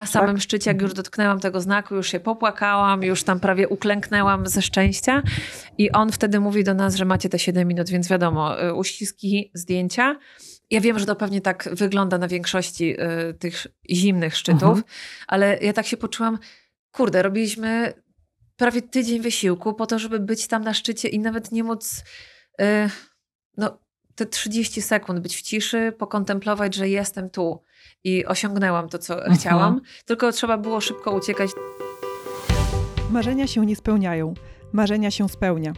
Na samym tak? szczycie, jak już dotknęłam tego znaku, już się popłakałam, już tam prawie uklęknęłam ze szczęścia. I on wtedy mówi do nas, że macie te 7 minut, więc wiadomo, y, uściski, zdjęcia. Ja wiem, że to pewnie tak wygląda na większości y, tych zimnych szczytów, mhm. ale ja tak się poczułam, kurde, robiliśmy prawie tydzień wysiłku po to, żeby być tam na szczycie i nawet nie móc y, no, te 30 sekund być w ciszy, pokontemplować, że jestem tu i osiągnęłam to, co mhm. chciałam, tylko trzeba było szybko uciekać. Marzenia się nie spełniają, marzenia się spełnia.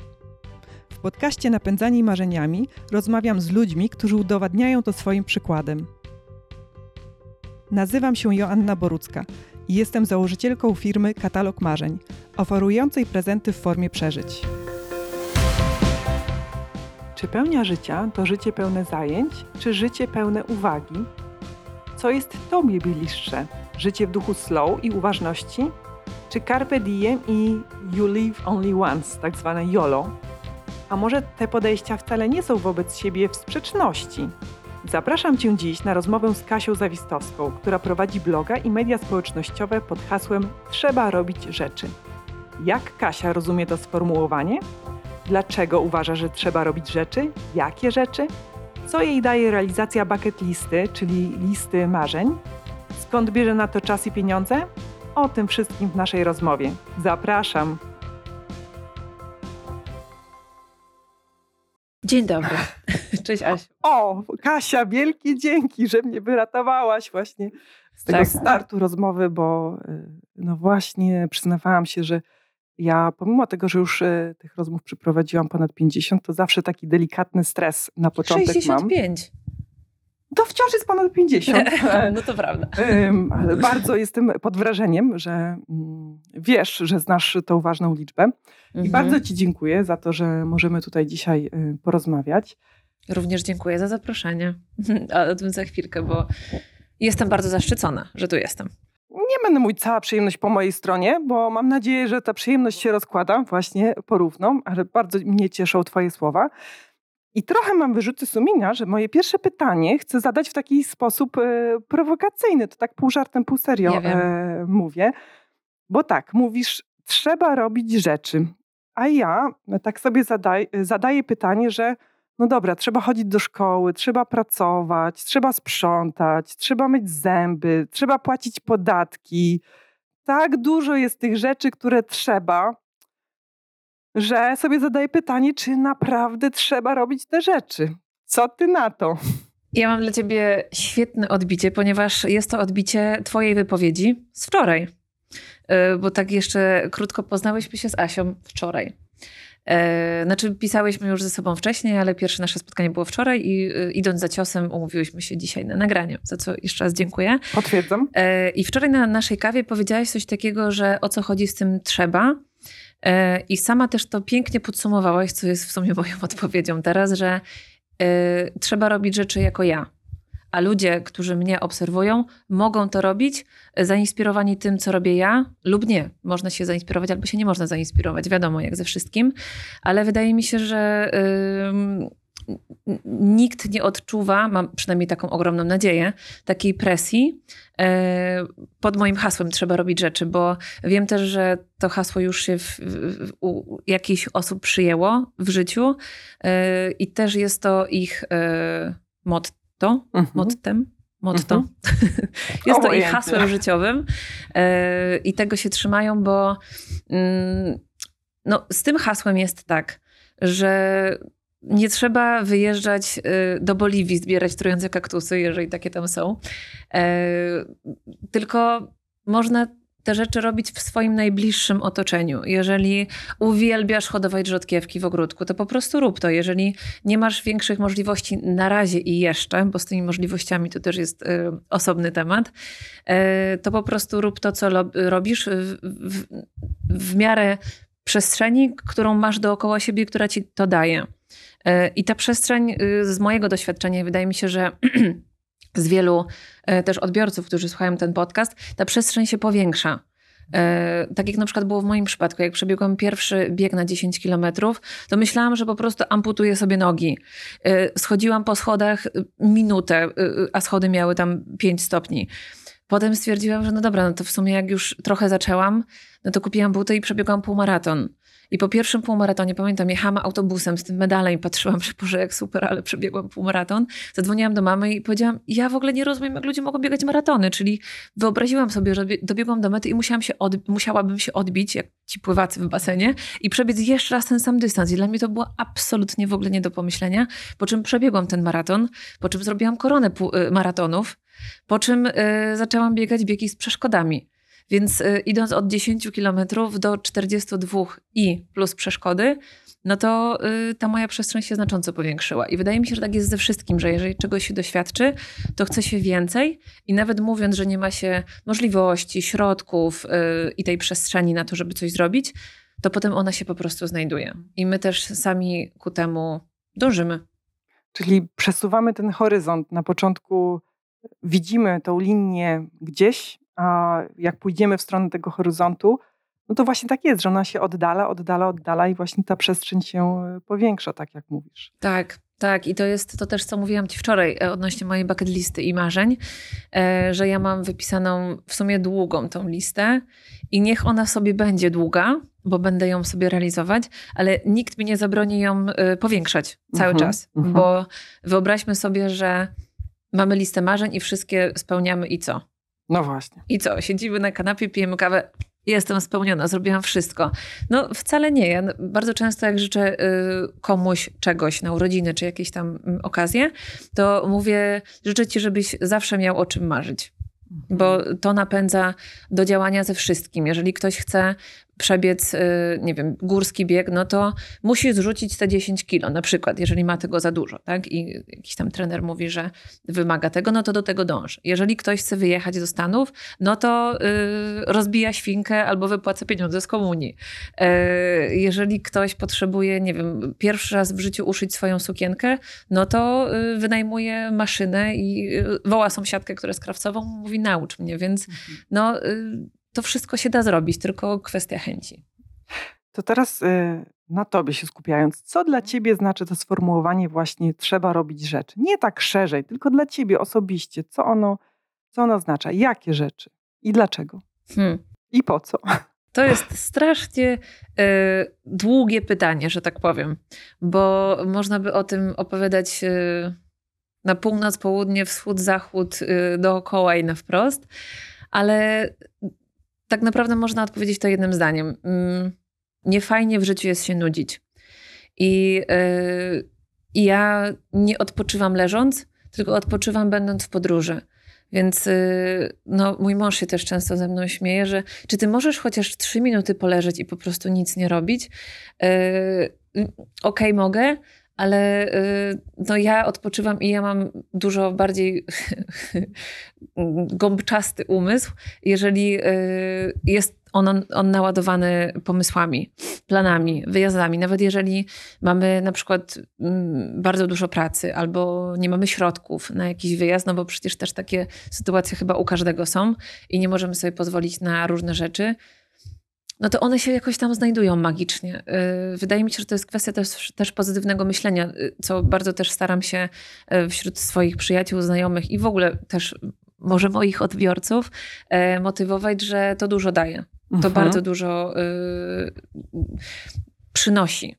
W podcaście Napędzani Marzeniami rozmawiam z ludźmi, którzy udowadniają to swoim przykładem. Nazywam się Joanna Borucka i jestem założycielką firmy Katalog Marzeń, oferującej prezenty w formie przeżyć. Czy pełnia życia to życie pełne zajęć, czy życie pełne uwagi, co jest Tobie bliższe? Życie w duchu slow i uważności? Czy carpe diem i you live only once, tak zwane YOLO? A może te podejścia wcale nie są wobec siebie w sprzeczności? Zapraszam Cię dziś na rozmowę z Kasią Zawistowską, która prowadzi bloga i media społecznościowe pod hasłem Trzeba robić rzeczy. Jak Kasia rozumie to sformułowanie? Dlaczego uważa, że trzeba robić rzeczy? Jakie rzeczy? Co jej daje realizacja bucket listy, czyli listy marzeń? Skąd bierze na to czas i pieniądze? O tym wszystkim w naszej rozmowie. Zapraszam. Dzień dobry. Cześć Asiu. O, Kasia, wielkie dzięki, że mnie wyratowałaś właśnie z tego tak. startu rozmowy, bo y, no właśnie przyznawałam się, że ja pomimo tego, że już y, tych rozmów przeprowadziłam ponad 50, to zawsze taki delikatny stres na początek 65. mam. To wciąż jest ponad 50. no to prawda. Ale bardzo jestem pod wrażeniem, że mm, wiesz, że znasz tą ważną liczbę. Mhm. I bardzo Ci dziękuję za to, że możemy tutaj dzisiaj y, porozmawiać. Również dziękuję za zaproszenie. Ale o tym za chwilkę, bo jestem bardzo zaszczycona, że tu jestem nie będę mówić cała przyjemność po mojej stronie, bo mam nadzieję, że ta przyjemność się rozkłada właśnie porówno, ale bardzo mnie cieszą Twoje słowa. I trochę mam wyrzuty sumienia, że moje pierwsze pytanie chcę zadać w taki sposób e, prowokacyjny. To tak pół żartem, pół serio e, mówię. Bo tak, mówisz, trzeba robić rzeczy. A ja tak sobie zadaj, zadaję pytanie, że no dobra, trzeba chodzić do szkoły, trzeba pracować, trzeba sprzątać, trzeba myć zęby, trzeba płacić podatki. Tak dużo jest tych rzeczy, które trzeba, że sobie zadaję pytanie, czy naprawdę trzeba robić te rzeczy. Co ty na to? Ja mam dla ciebie świetne odbicie, ponieważ jest to odbicie twojej wypowiedzi z wczoraj. Y, bo tak jeszcze krótko poznałyśmy się z Asią wczoraj. E, znaczy, pisałyśmy już ze sobą wcześniej, ale pierwsze nasze spotkanie było wczoraj i e, idąc za ciosem, umówiłyśmy się dzisiaj na nagraniu, za co jeszcze raz dziękuję. Potwierdzam. E, I wczoraj na naszej kawie powiedziałaś coś takiego, że o co chodzi z tym trzeba. I sama też to pięknie podsumowałaś, co jest w sumie moją odpowiedzią teraz, że trzeba robić rzeczy jako ja a ludzie, którzy mnie obserwują, mogą to robić zainspirowani tym, co robię ja, lub nie. Można się zainspirować, albo się nie można zainspirować, wiadomo, jak ze wszystkim, ale wydaje mi się, że. Yy, nikt nie odczuwa, mam przynajmniej taką ogromną nadzieję, takiej presji. E, pod moim hasłem trzeba robić rzeczy, bo wiem też, że to hasło już się w, w, u jakichś osób przyjęło w życiu e, i też jest to ich e, motto motto, mhm. mottem, motto. Mhm. Jest to ich hasłem życiowym yy, i tego się trzymają, bo yy, no, z tym hasłem jest tak, że nie trzeba wyjeżdżać y, do Boliwii, zbierać trujące kaktusy, jeżeli takie tam są. E, tylko można te rzeczy robić w swoim najbliższym otoczeniu. Jeżeli uwielbiasz hodować rzodkiewki w ogródku, to po prostu rób to. Jeżeli nie masz większych możliwości na razie i jeszcze, bo z tymi możliwościami to też jest y, osobny temat, y, to po prostu rób to, co robisz w, w, w miarę przestrzeni, którą masz dookoła siebie, która ci to daje. Y, I ta przestrzeń y, z mojego doświadczenia wydaje mi się, że z wielu e, też odbiorców, którzy słuchają ten podcast, ta przestrzeń się powiększa. E, tak jak na przykład było w moim przypadku, jak przebiegłam pierwszy bieg na 10 kilometrów, to myślałam, że po prostu amputuję sobie nogi. E, schodziłam po schodach minutę, a schody miały tam 5 stopni. potem stwierdziłam, że no dobra, no to w sumie jak już trochę zaczęłam, no to kupiłam buty i przebiegłam półmaraton. I po pierwszym półmaratonie, pamiętam, jechałam autobusem z tym medalem i patrzyłam, że Boże, jak super, ale przebiegłam półmaraton. Zadzwoniłam do mamy i powiedziałam, ja w ogóle nie rozumiem, jak ludzie mogą biegać maratony, czyli wyobraziłam sobie, że dobiegłam do mety i musiałam się musiałabym się odbić, jak ci pływacy w basenie i przebiec jeszcze raz ten sam dystans. I dla mnie to było absolutnie w ogóle nie do pomyślenia, po czym przebiegłam ten maraton, po czym zrobiłam koronę y, maratonów, po czym y, zaczęłam biegać biegi z przeszkodami. Więc y, idąc od 10 kilometrów do 42 i plus przeszkody, no to y, ta moja przestrzeń się znacząco powiększyła. I wydaje mi się, że tak jest ze wszystkim, że jeżeli czegoś się doświadczy, to chce się więcej i nawet mówiąc, że nie ma się możliwości, środków y, i tej przestrzeni na to, żeby coś zrobić, to potem ona się po prostu znajduje. I my też sami ku temu dążymy. Czyli przesuwamy ten horyzont. Na początku widzimy tą linię gdzieś, jak pójdziemy w stronę tego horyzontu, no to właśnie tak jest, że ona się oddala, oddala, oddala i właśnie ta przestrzeń się e, powiększa, tak jak mówisz. Tak, tak, i to jest to też, co mówiłam Ci wczoraj e, odnośnie mojej bucket listy i marzeń, e, że ja mam wypisaną w sumie długą tą listę i niech ona sobie będzie długa, bo będę ją sobie realizować, ale nikt mi nie zabroni ją powiększać cały mhm, czas, mhm. bo wyobraźmy sobie, że mamy listę marzeń i wszystkie spełniamy i co? No właśnie. I co? Siedzimy na kanapie, pijemy kawę. Jestem spełniona, zrobiłam wszystko. No wcale nie. Ja bardzo często jak życzę y, komuś czegoś na urodziny czy jakieś tam mm, okazje, to mówię, życzę ci, żebyś zawsze miał o czym marzyć bo to napędza do działania ze wszystkim. Jeżeli ktoś chce przebiec, y, nie wiem, górski bieg, no to musi zrzucić te 10 kilo, na przykład, jeżeli ma tego za dużo, tak? I jakiś tam trener mówi, że wymaga tego, no to do tego dąży. Jeżeli ktoś chce wyjechać do Stanów, no to yy, rozbija świnkę albo wypłaca pieniądze z komunii. Yy, jeżeli ktoś potrzebuje, nie wiem, pierwszy raz w życiu uszyć swoją sukienkę, no to yy, wynajmuje maszynę i y, woła sąsiadkę, która jest krawcową, mówi naucz mnie, więc mhm. no y, to wszystko się da zrobić, tylko kwestia chęci. To teraz y, na tobie się skupiając, co dla ciebie znaczy to sformułowanie właśnie trzeba robić rzeczy? Nie tak szerzej, tylko dla ciebie osobiście. Co ono, co ono oznacza? Jakie rzeczy? I dlaczego? Hmm. I po co? To jest strasznie y, długie pytanie, że tak powiem, bo można by o tym opowiadać y, na północ, południe, wschód, zachód, y, dookoła i na wprost, ale tak naprawdę można odpowiedzieć to jednym zdaniem. Mm, nie fajnie w życiu jest się nudzić. I, yy, ja nie odpoczywam leżąc, tylko odpoczywam będąc w podróży. Więc yy, no, mój mąż się też często ze mną śmieje, że czy ty możesz chociaż trzy minuty poleżeć i po prostu nic nie robić? Yy, Okej, okay, mogę, ale y, no ja odpoczywam i ja mam dużo bardziej gąbczasty umysł, jeżeli y, jest on, on naładowany pomysłami, planami, wyjazdami. Nawet jeżeli mamy na przykład mm, bardzo dużo pracy albo nie mamy środków na jakiś wyjazd, no bo przecież też takie sytuacje chyba u każdego są i nie możemy sobie pozwolić na różne rzeczy, no to one się jakoś tam znajdują magicznie. Y, wydaje mi się, że to jest kwestia też, też pozytywnego myślenia, y, co bardzo też staram się y, wśród swoich przyjaciół, znajomych i w ogóle też może moich odbiorców motywować, że to dużo daje. To mhm. bardzo dużo przynosi.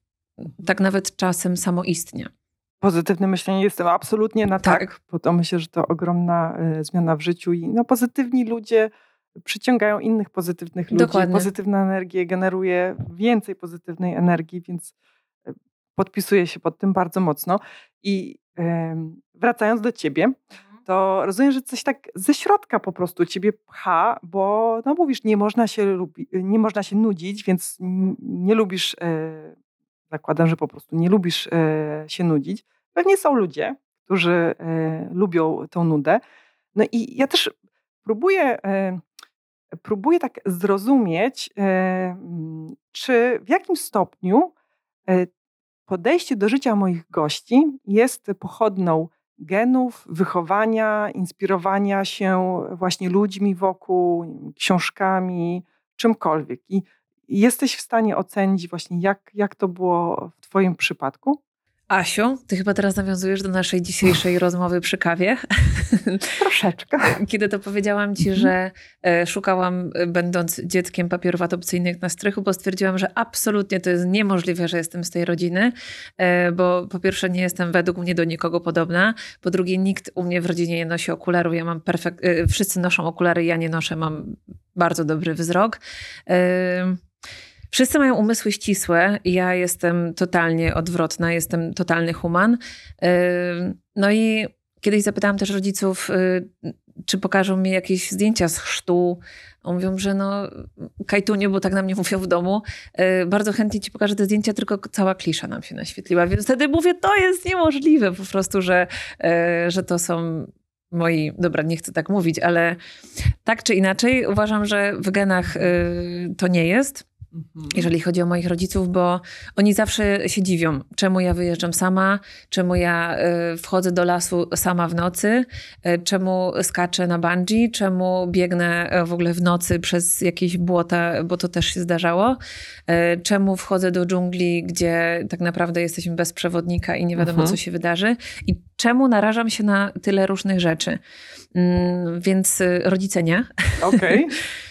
Tak nawet czasem samoistnie. Pozytywne myślenie jestem absolutnie na tak, tak bo to myślę, że to ogromna y, zmiana w życiu i no, pozytywni ludzie przyciągają innych pozytywnych ludzi. Dokładnie. Pozytywna energia generuje więcej pozytywnej energii, więc e, podpisuję się pod tym bardzo mocno. I wracając do ciebie, mhm. to rozumiem, że coś tak ze środka po prostu ciebie pcha, bo no mówisz, nie można się, lubi, nie można się nudzić, więc nie lubisz, e, zakładam, że po prostu nie lubisz e, się nudzić. Pewnie są ludzie, którzy lubią tą nudę. No i ja też próbuję próbuję tak zrozumieć, e, mm, czy w jakim stopniu e, podejście do życia moich gości jest pochodną genów, wychowania, inspirowania się właśnie ludźmi wokół, książkami, czymkolwiek. I jesteś w stanie ocenić właśnie, jak, jak to było w Twoim przypadku? Asiu, ty chyba teraz nawiązujesz do naszej dzisiejszej rozmowy przy kawie. Troszeczkę. Kiedy to powiedziałam ci, Mhm. że e, szukałam, e, będąc dzieckiem papierów adopcyjnych na strychu, bo stwierdziłam, że absolutnie to jest niemożliwe, że jestem z tej rodziny, e, bo po pierwsze nie jestem według mnie do nikogo podobna, po drugie nikt u mnie w rodzinie nie nosi okularów, ja mam perfekt, wszyscy noszą okulary, ja nie noszę, mam bardzo dobry wzrok. Wszyscy mają umysły ścisłe, ja jestem totalnie odwrotna, jestem totalny human. Yy, No i kiedyś zapytałam też rodziców, yy, czy pokażą mi jakieś zdjęcia z chrztu. Oni Mówią, że no, kajtunie, bo tak na mnie mówią w domu. Yy, Bardzo chętnie ci pokażę te zdjęcia, tylko cała klisza nam się naświetliła. Więc wtedy mówię, to jest niemożliwe po prostu, że, że to są moi, dobra, nie chcę tak mówić, ale tak czy inaczej uważam, że w genach to nie jest jeżeli chodzi o moich rodziców, bo oni zawsze się dziwią, czemu ja wyjeżdżam sama, czemu ja y, wchodzę do lasu sama w nocy, y, czemu skaczę na bungee, czemu biegnę y, w ogóle w nocy przez jakieś błota, bo to też się zdarzało, y, czemu wchodzę do dżungli, gdzie tak naprawdę jesteśmy bez przewodnika i nie wiadomo, Mhm. co się wydarzy i czemu narażam się na tyle różnych rzeczy. Mm, Więc rodzice nie. Okej. Y,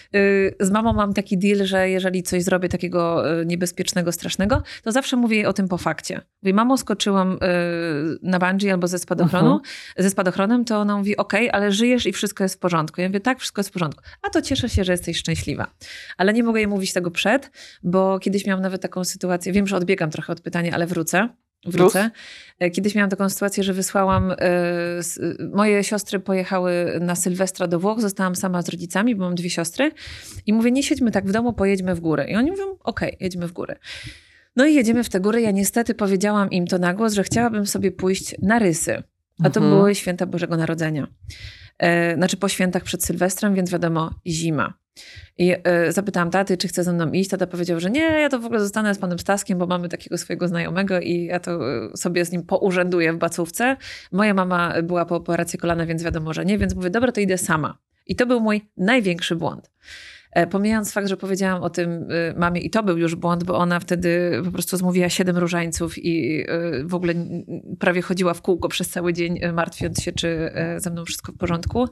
Z mamą mam taki deal, że jeżeli coś zrobię takiego y, niebezpiecznego, strasznego, to zawsze mówię jej o tym po fakcie. Mówię, mamo, skoczyłam y, na bungee albo ze spadochronu, ze spadochronem, to ona mówi, okej, ale żyjesz i wszystko jest w porządku. Ja mówię, tak, wszystko jest w porządku. A to cieszę się, że jesteś szczęśliwa. Ale nie mogę jej mówić tego przed, bo kiedyś miałam nawet taką sytuację, wiem, że odbiegam trochę od pytania, ale wrócę. Wrócę. E, Kiedyś miałam taką sytuację, że wysłałam, e, moje siostry pojechały na Sylwestra do Włoch, zostałam sama z rodzicami, bo mam dwie siostry i mówię, nie siedźmy tak w domu, pojedźmy w górę. I oni mówią, okej, jedźmy w górę. No i jedziemy w te góry. Ja niestety powiedziałam im to na głos, że chciałabym sobie pójść na rysy. A to Mhm. były święta Bożego Narodzenia. E, znaczy po świętach przed Sylwestrem, więc wiadomo, zima. I e, zapytałam taty, czy chce ze mną iść. Tata powiedział, że nie, ja to w ogóle zostanę z panem Staskiem, bo mamy takiego swojego znajomego i ja to e, sobie z nim pourzęduję w bacówce. Moja mama była po operacji kolana, więc wiadomo, że nie, więc mówię, dobra, to idę sama. I to był mój największy błąd. E, Pomijając fakt, że powiedziałam o tym y, mamie i to był już błąd, bo ona wtedy po prostu zmówiła siedem różańców i y, w ogóle prawie chodziła w kółko przez cały dzień, y, martwiąc się, czy ze mną wszystko w porządku.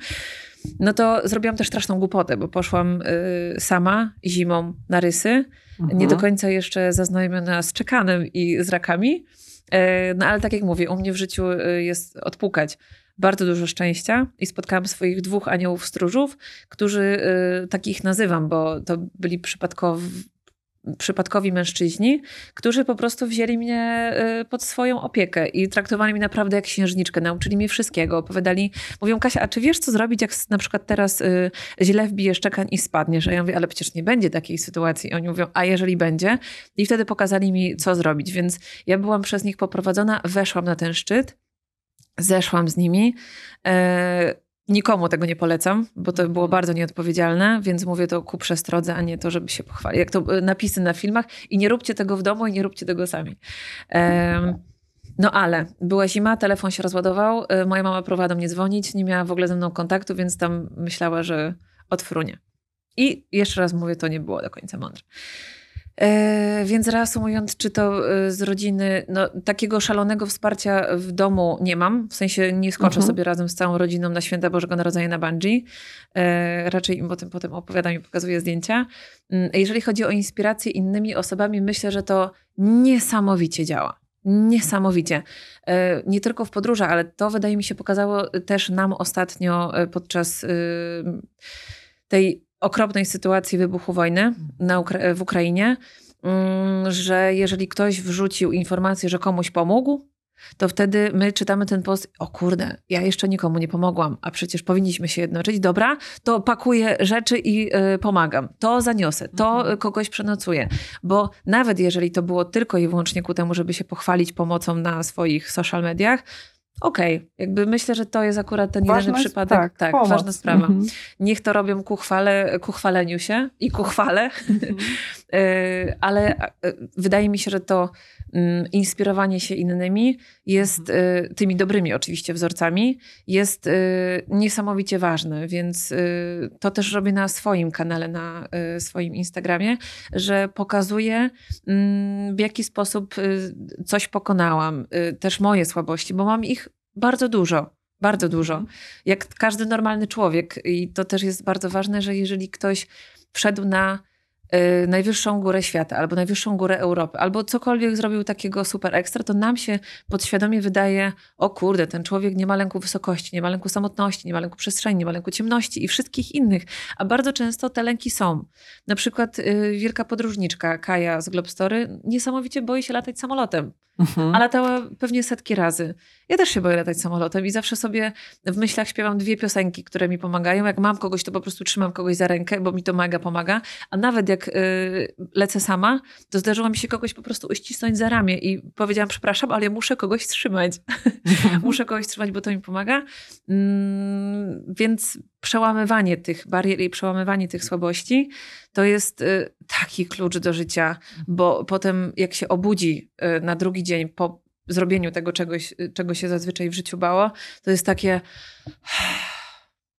No to zrobiłam też straszną głupotę, bo poszłam sama zimą na rysy, nie do końca jeszcze zaznajomiona z czekanem i z rakami. E, No ale tak jak mówię, u mnie w życiu jest odpukać bardzo dużo szczęścia i spotkałam swoich dwóch aniołów stróżów, którzy, y, takich nazywam, bo to byli przypadkowi, przypadkowi mężczyźni, którzy po prostu wzięli mnie y, pod swoją opiekę i traktowali mnie naprawdę jak księżniczkę. Nauczyli mnie wszystkiego. Opowiadali, mówią, Kasia, a czy wiesz, co zrobić, jak na przykład teraz y, źle wbijesz czekań i spadniesz? A ja mówię, ale przecież nie będzie takiej sytuacji. I oni mówią, a jeżeli będzie? I wtedy pokazali mi, co zrobić. Więc ja byłam przez nich poprowadzona, weszłam na ten szczyt, zeszłam z nimi. E, nikomu tego nie polecam, bo to było bardzo nieodpowiedzialne, więc mówię to ku przestrodze, a nie to, żeby się pochwalić. Jak to e, napisy na filmach i nie róbcie tego w domu i nie róbcie tego sami. Em, no ale była zima, telefon się rozładował, e, moja mama próbowała do mnie dzwonić, nie miała w ogóle ze mną kontaktu, więc tam myślała, że odfrunie. I jeszcze raz mówię, to nie było do końca mądre. E, więc reasumując, czy to e, z rodziny, no takiego szalonego wsparcia w domu nie mam. W sensie nie skoczę Mhm. sobie razem z całą rodziną na święta Bożego Narodzenia na bungee. E, raczej im o tym potem opowiadam i pokazuję zdjęcia. Mm, Jeżeli chodzi o inspirację innymi osobami, myślę, że to niesamowicie działa. Niesamowicie. Nie tylko w podróżach, ale to wydaje mi się pokazało też nam ostatnio podczas tej okropnej sytuacji wybuchu wojny na Ukra- w Ukrainie, mm, że jeżeli ktoś wrzucił informację, że komuś pomógł, to wtedy my czytamy ten post, o kurde, ja jeszcze nikomu nie pomogłam, a przecież powinniśmy się jednoczyć. Dobra, to pakuję rzeczy i y, pomagam. To zaniosę, to Mhm. kogoś przenocuję. Bo nawet jeżeli to było tylko i wyłącznie ku temu, żeby się pochwalić pomocą na swoich social mediach, okej, jakby myślę, że to jest akurat ten Ważna jedyny jest- przypadek. Tak, pomoc. ważna sprawa. Mhm. Niech to robią ku, chwale, ku chwaleniu się i ku chwale, Mhm. E, ale e, wydaje mi się, że to mm, inspirowanie się innymi jest e, tymi dobrymi oczywiście wzorcami, jest niesamowicie ważne, więc to też robię na swoim kanale, na swoim Instagramie, że pokazuję mm, w jaki sposób coś pokonałam, też moje słabości, bo mam ich bardzo dużo. Bardzo dużo. Mhm. Jak każdy normalny człowiek. I to też jest bardzo ważne, że jeżeli ktoś wszedł na Y, najwyższą górę świata, albo najwyższą górę Europy, albo cokolwiek zrobił takiego super ekstra, to nam się podświadomie wydaje, o kurde, ten człowiek nie ma lęku wysokości, nie ma lęku samotności, nie ma lęku przestrzeni, nie ma lęku ciemności i wszystkich innych. A bardzo często te lęki są. Na przykład y, wielka podróżniczka Kaja z Globstory niesamowicie boi się latać samolotem. Mhm. A latała pewnie setki razy. Ja też się boję latać samolotem i zawsze sobie w myślach śpiewam dwie piosenki, które mi pomagają. Jak mam kogoś, to po prostu trzymam kogoś za rękę, bo mi to mega pomaga. A nawet jak y, lecę sama, to zdarzyło mi się kogoś po prostu uścisnąć za ramię i powiedziałam, przepraszam, ale ja muszę kogoś trzymać. muszę kogoś trzymać, bo to mi pomaga. Mm, więc przełamywanie tych barier i przełamywanie tych słabości to jest y, taki klucz do życia, bo potem jak się obudzi y, na drugi dzień po zrobieniu tego czegoś, czego się zazwyczaj w życiu bało, to jest takie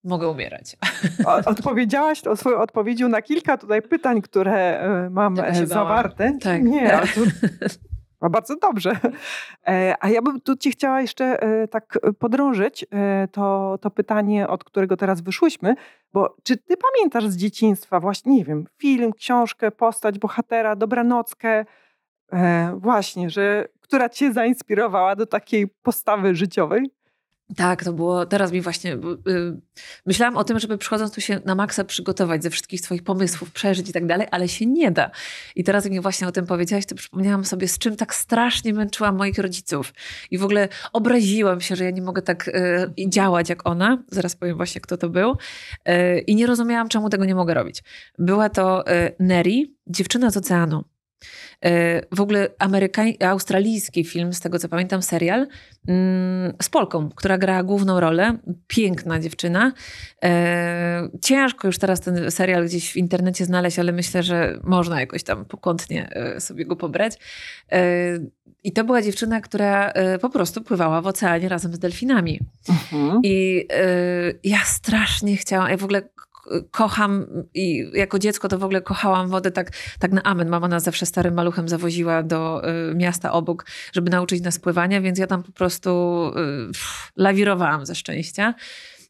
mogę umierać. Odpowiedziałaś to swoją odpowiedzią na kilka tutaj pytań, które mam e, zawarte. Tak. Nie, to A bardzo dobrze. E, a ja bym tu ci chciała jeszcze e, tak podrążyć to, to pytanie, od którego teraz wyszłyśmy, bo czy ty pamiętasz z dzieciństwa właśnie, nie wiem, film, książkę, postać, bohatera, dobranockę, właśnie, że, która cię zainspirowała do takiej postawy życiowej? Tak, to było, teraz mi właśnie, yy, myślałam o tym, żeby przychodząc tu się na maksa przygotować ze wszystkich swoich pomysłów, przeżyć i tak dalej, ale się nie da. I teraz jak mi właśnie o tym powiedziałaś, to przypomniałam sobie, z czym tak strasznie męczyłam moich rodziców. I w ogóle obraziłam się, że ja nie mogę tak yy, działać jak ona. Zaraz powiem właśnie, kto to był. Yy, I nie rozumiałam, czemu tego nie mogę robić. Była to y, Neri, dziewczyna z oceanu. E, w ogóle amerykań, australijski film, z tego co pamiętam, serial mm, z Polką, która gra główną rolę. Piękna dziewczyna. E, ciężko już teraz ten serial gdzieś w internecie znaleźć, ale myślę, że można jakoś tam pokątnie e, sobie go pobrać. I to była dziewczyna, która po prostu pływała w oceanie razem z delfinami. Mhm. I ja strasznie chciałam, ja w ogóle kocham i jako dziecko to w ogóle kochałam wodę tak, tak na amen. Mama nas zawsze starym maluchem zawoziła do y, miasta obok, żeby nauczyć nas pływania, więc ja tam po prostu y, lawirowałam ze szczęścia.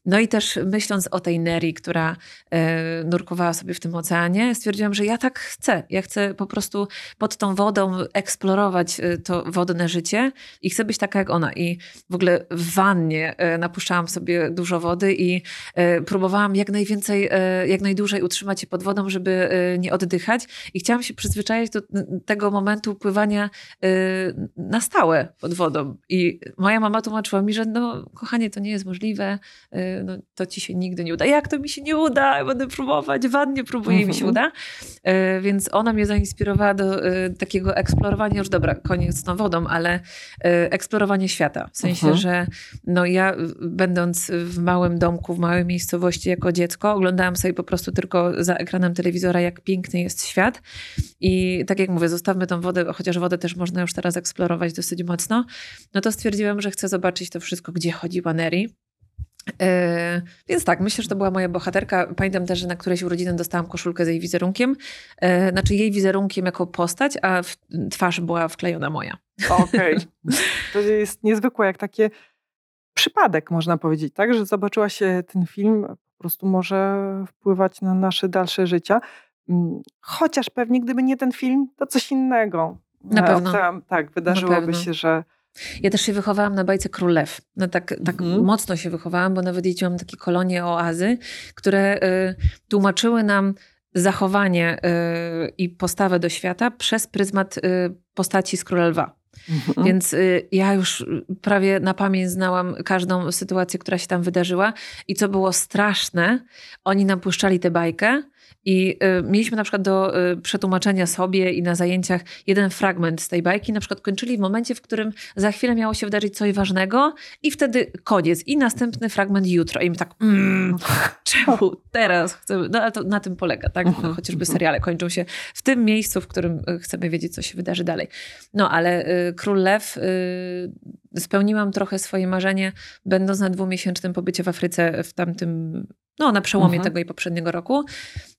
No i też myśląc o tej Neri, która e, nurkowała sobie w tym oceanie, stwierdziłam, że ja tak chcę. Ja chcę po prostu pod tą wodą eksplorować e, to wodne życie i chcę być taka jak ona. I w ogóle w wannie e, napuszczałam sobie dużo wody i próbowałam jak najwięcej, jak najdłużej utrzymać się pod wodą, żeby nie oddychać. I chciałam się przyzwyczaić do tego momentu pływania na stałe pod wodą. I moja mama tłumaczyła mi, że no kochanie, to nie jest możliwe, no, to ci się nigdy nie uda. Jak to mi się nie uda? Będę próbować, ładnie próbuję i mi się mhm. uda. E, więc ona mnie zainspirowała do e, takiego eksplorowania, już dobra, koniec z tą wodą, ale e, eksplorowanie świata. W sensie, uh że no ja będąc w małym domku, w małej miejscowości jako dziecko, oglądałam sobie po prostu tylko za ekranem telewizora, jak piękny jest świat. I tak jak mówię, zostawmy tą wodę, chociaż wodę też można już teraz eksplorować dosyć mocno, no to stwierdziłam, że chcę zobaczyć to wszystko, gdzie chodziła Neri. Yy, więc tak, myślę, że to była moja bohaterka. Pamiętam też, że na którejś urodziny dostałam koszulkę z jej wizerunkiem. Yy, znaczy jej wizerunkiem jako postać, a w twarz była wklejona moja. Okej. Okay. To jest niezwykłe, jak takie przypadek, można powiedzieć, tak? Że zobaczyła się ten film, po prostu może wpływać na nasze dalsze życia. Mm, chociaż pewnie gdyby nie ten film, to coś innego. Na pewno. Tam, tak, wydarzyłoby się, że ja też się wychowałam na bajce Królew. No tak, tak mhm. mocno się wychowałam, bo nawet jeździłam takie kolonie oazy, które y, tłumaczyły nam zachowanie y, i postawę do świata przez pryzmat y, postaci z Króla Lwa. Mhm. Więc y, ja już prawie na pamięć znałam każdą sytuację, która się tam wydarzyła. I co było straszne, oni nam puszczali tę bajkę. I y, mieliśmy na przykład do y, przetłumaczenia sobie i na zajęciach jeden fragment z tej bajki. Na przykład kończyli w momencie, w którym za chwilę miało się wydarzyć coś ważnego, i wtedy koniec. I następny fragment jutro. I my tak, mm, czemu teraz chcemy? No ale to na tym polega, tak? No, Mhm. chociażby seriale kończą się w tym miejscu, w którym y, chcemy wiedzieć, co się wydarzy dalej. No ale y, Król Lew, y, spełniłam trochę swoje marzenie, będąc na dwumiesięcznym pobycie w Afryce w tamtym, no na przełomie Mhm. tego i poprzedniego roku.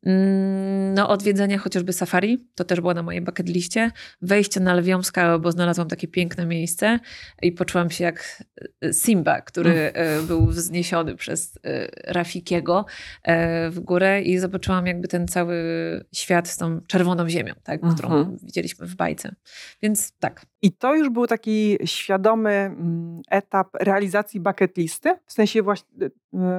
Mm, No odwiedzenia chociażby safari, to też było na mojej bucket liście. Wejście na Lwią Skałę, bo znalazłam takie piękne miejsce i poczułam się jak y, Simba, który y, był wzniesiony przez y, Rafikiego w górę i zobaczyłam jakby ten cały świat z tą czerwoną ziemią, tak, którą Mhm. widzieliśmy w bajce. Więc tak. I to już był taki świadomy mm, etap realizacji bucket listy? W sensie właśnie e,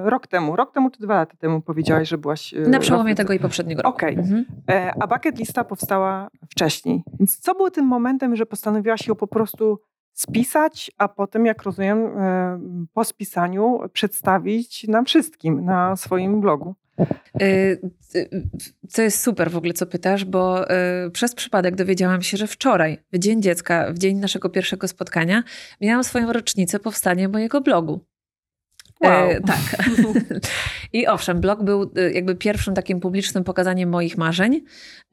rok temu, rok temu czy dwa lata temu powiedziałaś, że byłaś... e, Na przełomie tego i poprzedniego roku. Okej. Mhm. E, A bucket lista powstała wcześniej. Więc co było tym momentem, że postanowiłaś ją po prostu spisać, a potem, jak rozumiem, e, po spisaniu przedstawić nam wszystkim na swoim blogu? Y, Co jest super w ogóle, co pytasz, bo y, przez przypadek dowiedziałam się, że wczoraj, w Dzień Dziecka, w dzień naszego pierwszego spotkania, miałam swoją rocznicę powstania mojego blogu. Wow. E, tak. I owszem, blog był jakby pierwszym takim publicznym pokazaniem moich marzeń,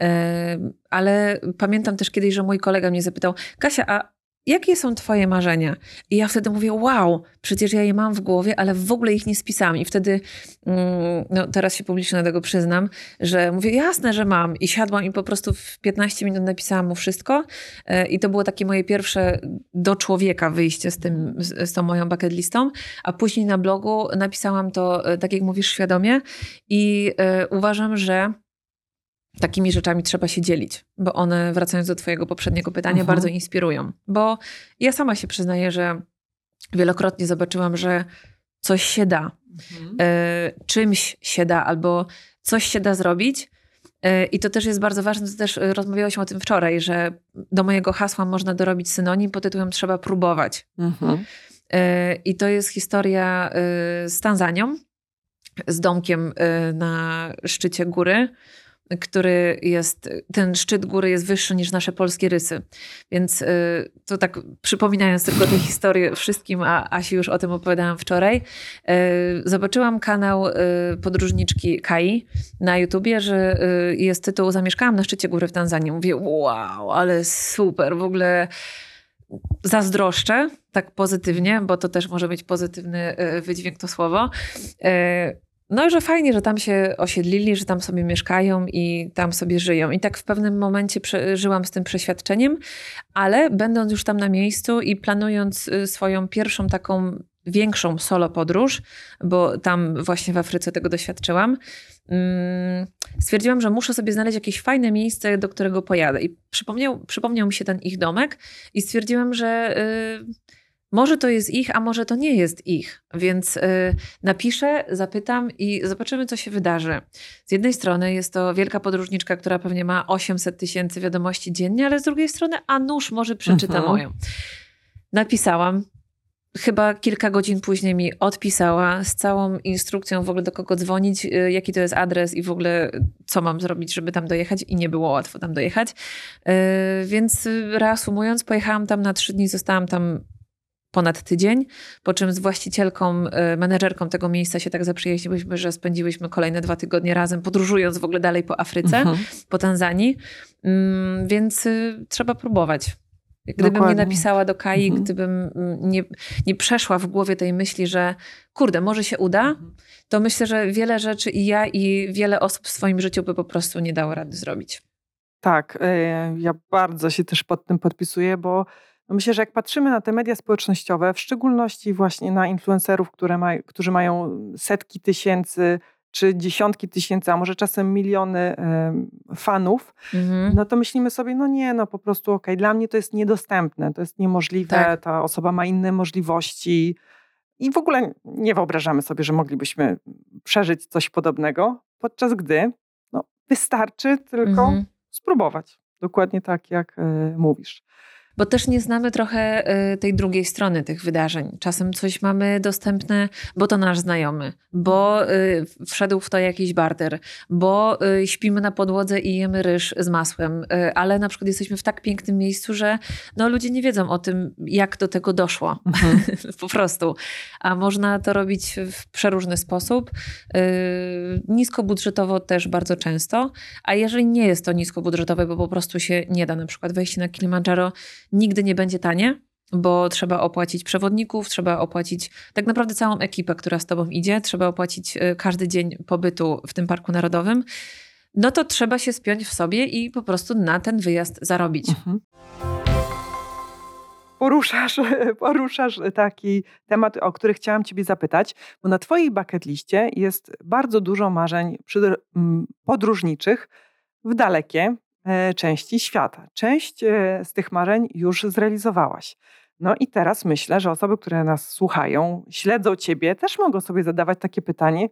e, ale pamiętam też kiedyś, że mój kolega mnie zapytał, Kasia, a jakie są twoje marzenia? I ja wtedy mówię, wow, przecież ja je mam w głowie, ale w ogóle ich nie spisałam. I wtedy, mm, no teraz się publicznie do tego przyznam, że mówię, jasne, że mam. I siadłam i po prostu w 15 minut napisałam mu wszystko. E, I to było takie moje pierwsze do człowieka wyjście z, tym, z, tą moją bucket listą. A później na blogu napisałam to, e, tak jak mówisz, świadomie. I e, uważam, że takimi rzeczami trzeba się dzielić, bo one, wracając do Twojego poprzedniego pytania, Mhm. bardzo inspirują. Bo ja sama się przyznaję, że wielokrotnie zobaczyłam, że coś się da, e, czymś się da, albo coś się da zrobić. E, I to też jest bardzo ważne, to też e, rozmawiałyśmy o tym wczoraj, że do mojego hasła można dorobić synonim pod tytułem trzeba próbować. Mhm. I to jest historia z Tanzanią, z domkiem na szczycie góry, który jest, ten szczyt góry jest wyższy niż nasze polskie rysy. Więc e, to tak przypominając tylko tę historię wszystkim, a Asi już o tym opowiadałam wczoraj, e, zobaczyłam kanał e, podróżniczki Kai na YouTubie, że jest tytuł Zamieszkałam na szczycie góry w Tanzanii. Mówię, wow, ale super, w ogóle zazdroszczę, tak pozytywnie, bo to też może być pozytywny wydźwięk to słowo. No, że fajnie, że tam się osiedlili, że tam sobie mieszkają i tam sobie żyją. I tak w pewnym momencie żyłam z tym przeświadczeniem, ale będąc już tam na miejscu i planując y, swoją pierwszą taką większą solo podróż, bo tam właśnie w Afryce tego doświadczyłam, mm, stwierdziłam, że muszę sobie znaleźć jakieś fajne miejsce, do którego pojadę. I przypomniał, przypomniał mi się ten ich domek i stwierdziłam, że y, może to jest ich, a może to nie jest ich. Więc y, napiszę, zapytam i zobaczymy, co się wydarzy. Z jednej strony jest to wielka podróżniczka, która pewnie ma 800 tysięcy wiadomości dziennie, ale z drugiej strony, a nuż może przeczyta Mhm. moją. Napisałam. Chyba kilka godzin później mi odpisała z całą instrukcją w ogóle do kogo dzwonić, y, jaki to jest adres i w ogóle co mam zrobić, żeby tam dojechać i nie było łatwo tam dojechać. Y, Więc reasumując, pojechałam tam na trzy dni, zostałam tam ponad tydzień, po czym z właścicielką, y, menedżerką tego miejsca się tak zaprzyjaźniłyśmy, że spędziłyśmy kolejne dwa tygodnie razem, podróżując w ogóle dalej po Afryce, Mhm. po Tanzanii, Mm, więc y, trzeba próbować. Gdybym Dokładnie. nie napisała do Kai, Mhm. gdybym nie, nie przeszła w głowie tej myśli, że kurde, może się uda, to myślę, że wiele rzeczy i ja, i wiele osób w swoim życiu by po prostu nie dało rady zrobić. Tak, e, ja bardzo się też pod tym podpisuję, bo myślę, że jak patrzymy na te media społecznościowe, w szczególności właśnie na influencerów, które maj, którzy mają setki tysięcy czy dziesiątki tysięcy, a może czasem miliony fanów, Mhm. no to myślimy sobie, no nie, no po prostu okej, dla mnie to jest niedostępne, to jest niemożliwe, Tak. ta osoba ma inne możliwości i w ogóle nie wyobrażamy sobie, że moglibyśmy przeżyć coś podobnego, podczas gdy no, wystarczy tylko Mhm. spróbować. Dokładnie tak, jak e, mówisz. Bo też nie znamy trochę y, tej drugiej strony tych wydarzeń. Czasem coś mamy dostępne, bo to nasz znajomy, bo y, wszedł w to jakiś barter, bo y, śpimy na podłodze i jemy ryż z masłem, ale na przykład jesteśmy w tak pięknym miejscu, że no, ludzie nie wiedzą o tym, jak do tego doszło. Mhm. po prostu. A można to robić w przeróżny sposób. Niskobudżetowo też bardzo często. A jeżeli nie jest to niskobudżetowe, bo po prostu się nie da, na przykład wejście na Kilimandżaro nigdy nie będzie tanie, bo trzeba opłacić przewodników, trzeba opłacić tak naprawdę całą ekipę, która z tobą idzie, trzeba opłacić y, każdy dzień pobytu w tym parku narodowym. No to trzeba się spiąć w sobie i po prostu na ten wyjazd zarobić. Mhm. Poruszasz, poruszasz taki temat, o który chciałam Ciebie zapytać, bo na Twojej bucket liście jest bardzo dużo marzeń podróżniczych w dalekie części świata. Część e, z tych marzeń już zrealizowałaś. No i teraz myślę, że osoby, które nas słuchają, śledzą Ciebie, też mogą sobie zadawać takie pytanie: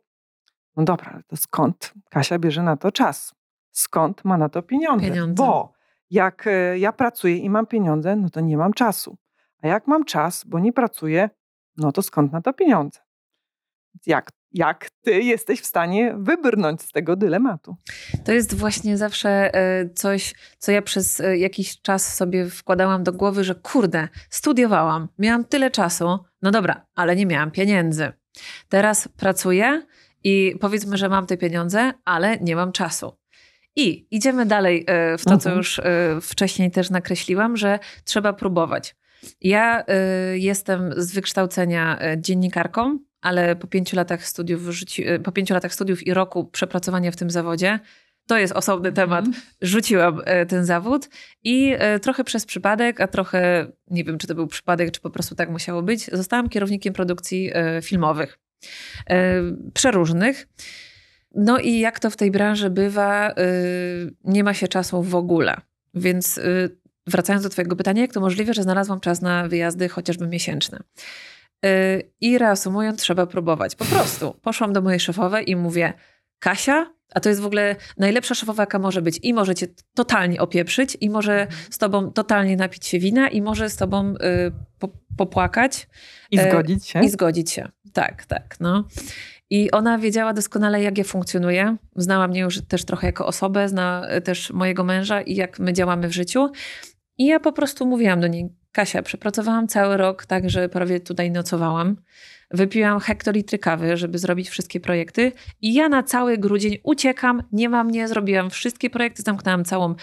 no dobra, ale to skąd Kasia bierze na to czas? Skąd ma na to pieniądze? Pieniądze. Bo jak e, ja pracuję i mam pieniądze, no to nie mam czasu. A jak mam czas, bo nie pracuję, no to skąd na to pieniądze? Jak, jak ty jesteś w stanie wybrnąć z tego dylematu? To jest właśnie zawsze e, coś, co ja przez e, jakiś czas sobie wkładałam do głowy, że kurde, studiowałam, miałam tyle czasu, no dobra, ale nie miałam pieniędzy. Teraz pracuję i powiedzmy, że mam te pieniądze, ale nie mam czasu. I idziemy dalej e, w to, co Mhm. już e, wcześniej też nakreśliłam, że trzeba próbować. Ja jestem z wykształcenia dziennikarką, ale po pięciu latach studiów, rzuci- e, po pięciu latach studiów i roku przepracowania w tym zawodzie, to jest osobny temat, rzuciłam e, ten zawód i e, trochę przez przypadek, a trochę nie wiem, czy to był przypadek, czy po prostu tak musiało być, zostałam kierownikiem produkcji filmowych. Przeróżnych. No i jak to w tej branży bywa, nie ma się czasu w ogóle. Więc wracając do Twojego pytania, jak to możliwe, że znalazłam czas na wyjazdy chociażby miesięczne? Y, I reasumując, trzeba próbować. Po prostu poszłam do mojej szefowej i mówię: Kasia, a to jest w ogóle najlepsza szefowa, jaka może być. I może cię totalnie opieprzyć, i może z tobą totalnie napić się wina, i może z tobą y, po, popłakać. I E, zgodzić się? I zgodzić się. Tak, tak. No. I ona wiedziała doskonale, jak ja funkcjonuję. Znała mnie już też trochę jako osobę, zna e, też mojego męża i jak my działamy w życiu. I ja po prostu mówiłam do niej, Kasia, przepracowałam cały rok tak, że prawie tutaj nocowałam. Wypiłam hektolitry kawy, żeby zrobić wszystkie projekty. I ja na cały grudzień uciekam, nie ma mnie, zrobiłam wszystkie projekty, zamknęłam całą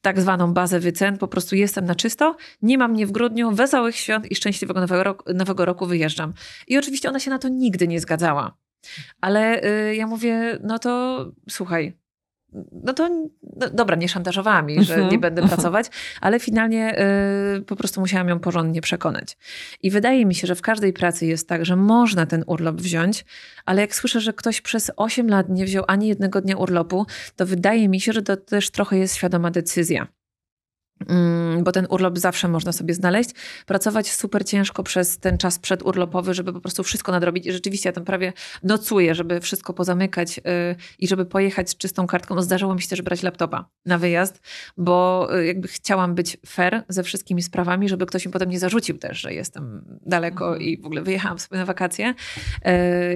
tak zwaną bazę wycen, po prostu jestem na czysto, nie ma mnie w grudniu, wesołych świąt i szczęśliwego nowego roku, nowego roku wyjeżdżam. I oczywiście ona się na to nigdy nie zgadzała. Ale y, ja mówię, no to słuchaj, no to no, dobra, nie szantażowała mi, że Mhm. nie będę pracować, ale finalnie y, po prostu musiałam ją porządnie przekonać. I wydaje mi się, że w każdej pracy jest tak, że można ten urlop wziąć, ale jak słyszę, że ktoś przez 8 lat nie wziął ani jednego dnia urlopu, to wydaje mi się, że to też trochę jest świadoma decyzja. Mm, Bo ten urlop zawsze można sobie znaleźć. Pracować super ciężko przez ten czas przedurlopowy, żeby po prostu wszystko nadrobić. I rzeczywiście ja tam prawie nocuję, żeby wszystko pozamykać yy, i żeby pojechać z czystą kartką. Zdarzyło mi się też brać laptopa na wyjazd, bo yy, jakby chciałam być fair ze wszystkimi sprawami, żeby ktoś mi potem nie zarzucił też, że jestem daleko Mhm. i w ogóle wyjechałam sobie na wakacje yy,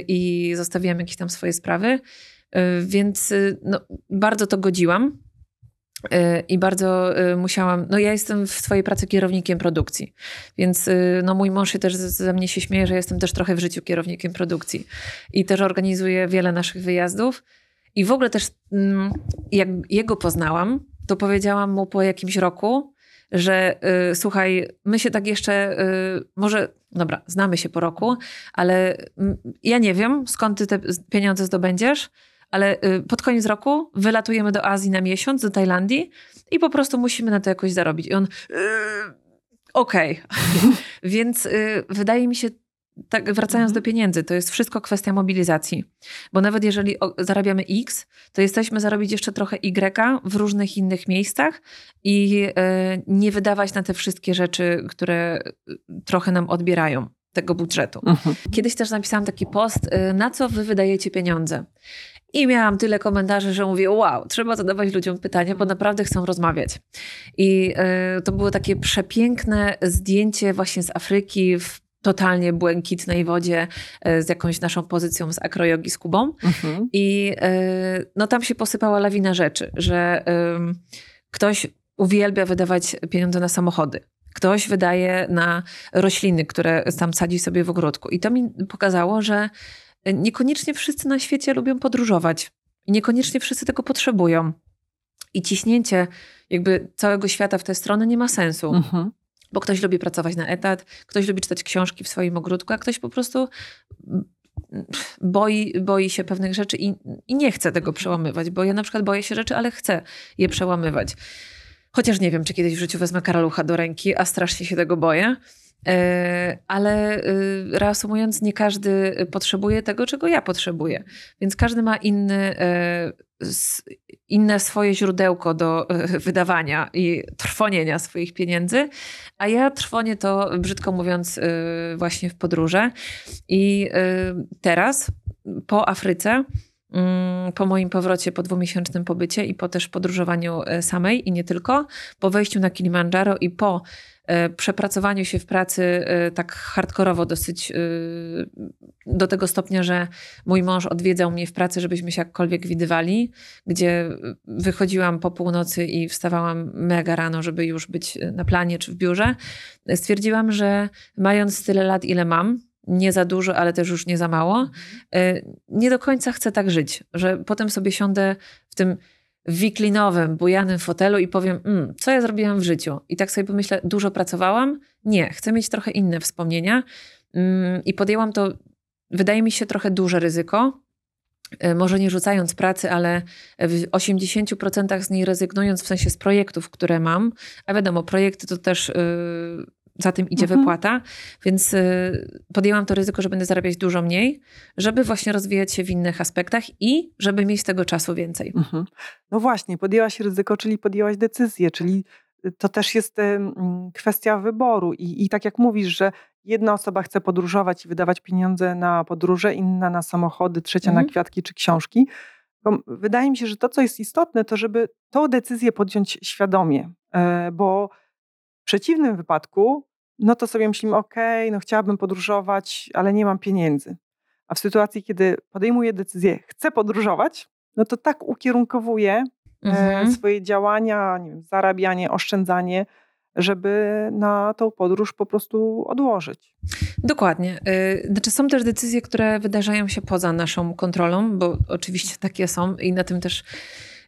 i zostawiłam jakieś tam swoje sprawy. Więc no, bardzo to godziłam. I bardzo y, musiałam. No, ja jestem w swojej pracy kierownikiem produkcji, więc y, no, mój mąż się też ze- mnie się śmieje, że jestem też trochę w życiu kierownikiem produkcji. I też organizuję wiele naszych wyjazdów. I w ogóle też, mm, jak jego poznałam, to powiedziałam mu po jakimś roku, że y, słuchaj, my się tak jeszcze, może, dobra, znamy się po roku, ale mm, ja nie wiem, skąd ty te pieniądze zdobędziesz, ale y, pod koniec roku wylatujemy do Azji na miesiąc, do Tajlandii i po prostu musimy na to jakoś zarobić. I on, yy, okej. Więc y, wydaje mi się, tak wracając Mhm. do pieniędzy, to jest wszystko kwestia mobilizacji. Bo nawet jeżeli zarabiamy X, to jesteśmy zarobić jeszcze trochę Y w różnych innych miejscach i y, nie wydawać na te wszystkie rzeczy, które y, trochę nam odbierają tego budżetu. Mhm. Kiedyś też napisałam taki post, y, na co wy wydajecie pieniądze. I miałam tyle komentarzy, że mówię, wow, trzeba zadawać ludziom pytania, bo naprawdę chcą rozmawiać. I y, to było takie przepiękne zdjęcie właśnie z Afryki w totalnie błękitnej wodzie y, z jakąś naszą pozycją z akrojogi z Kubą. Mhm. I y, no tam się posypała lawina rzeczy, że ktoś uwielbia wydawać pieniądze na samochody. Ktoś wydaje na rośliny, które tam sadzi sobie w ogródku. I to mi pokazało, że niekoniecznie wszyscy na świecie lubią podróżować. I Niekoniecznie wszyscy tego potrzebują. I ciśnięcie jakby całego świata w tę stronę nie ma sensu. Mhm. Bo ktoś lubi pracować na etat, ktoś lubi czytać książki w swoim ogródku, a ktoś po prostu boi, boi się pewnych rzeczy i, i nie chce tego przełamywać. Bo ja na przykład boję się rzeczy, ale chcę je przełamywać. Chociaż nie wiem, czy kiedyś w życiu wezmę karalucha do ręki, a strasznie się tego boję. E, Ale e, reasumując, nie każdy potrzebuje tego, czego ja potrzebuję. Więc każdy ma inny, e, inne swoje źródełko do e, wydawania i trwonienia swoich pieniędzy. A ja trwonię to, brzydko mówiąc, właśnie w podróże. I teraz po Afryce mm, po moim powrocie po dwumiesięcznym pobycie i po też podróżowaniu samej i nie tylko, po wejściu na Kilimandżaro i po przepracowaniu się w pracy e, tak hardkorowo dosyć e, do tego stopnia, że mój mąż odwiedzał mnie w pracy, żebyśmy się jakkolwiek widywali, gdzie wychodziłam po północy i wstawałam mega rano, żeby już być na planie czy w biurze. Stwierdziłam, że mając tyle lat, ile mam, nie za dużo, ale też już nie za mało, e, nie do końca chcę tak żyć, że potem sobie siądę w tym wiklinowym, bujanym fotelu i powiem, mm, co ja zrobiłam w życiu? I tak sobie pomyślę, dużo pracowałam? Nie, chcę mieć trochę inne wspomnienia Mm, i podjęłam to, wydaje mi się, trochę duże ryzyko. E, Może nie rzucając pracy, ale w 80% z niej rezygnując, w sensie z projektów, które mam. A wiadomo, projekty to też y, za tym idzie Mhm. wypłata, więc y, podjęłam to ryzyko, że będę zarabiać dużo mniej, żeby właśnie rozwijać się w innych aspektach i żeby mieć tego czasu więcej. Mhm. No właśnie, podjęłaś ryzyko, czyli podjęłaś decyzję, czyli to też jest em, kwestia wyboru. I, I tak jak mówisz, że jedna osoba chce podróżować i wydawać pieniądze na podróże, inna na samochody, trzecia Mhm. na kwiatki czy książki. Wydaje mi się, że to, co jest istotne, to żeby tą decyzję podjąć świadomie, e, bo w przeciwnym wypadku, no to sobie myślimy, okej, no chciałabym podróżować, ale nie mam pieniędzy. A w sytuacji, kiedy podejmuję decyzję, chcę podróżować, no to tak ukierunkowuję e, Mhm. swoje działania, nie wiem, zarabianie, oszczędzanie, żeby na tą podróż po prostu odłożyć. Dokładnie. Y, Znaczy są też decyzje, które wydarzają się poza naszą kontrolą, bo oczywiście takie są i na tym też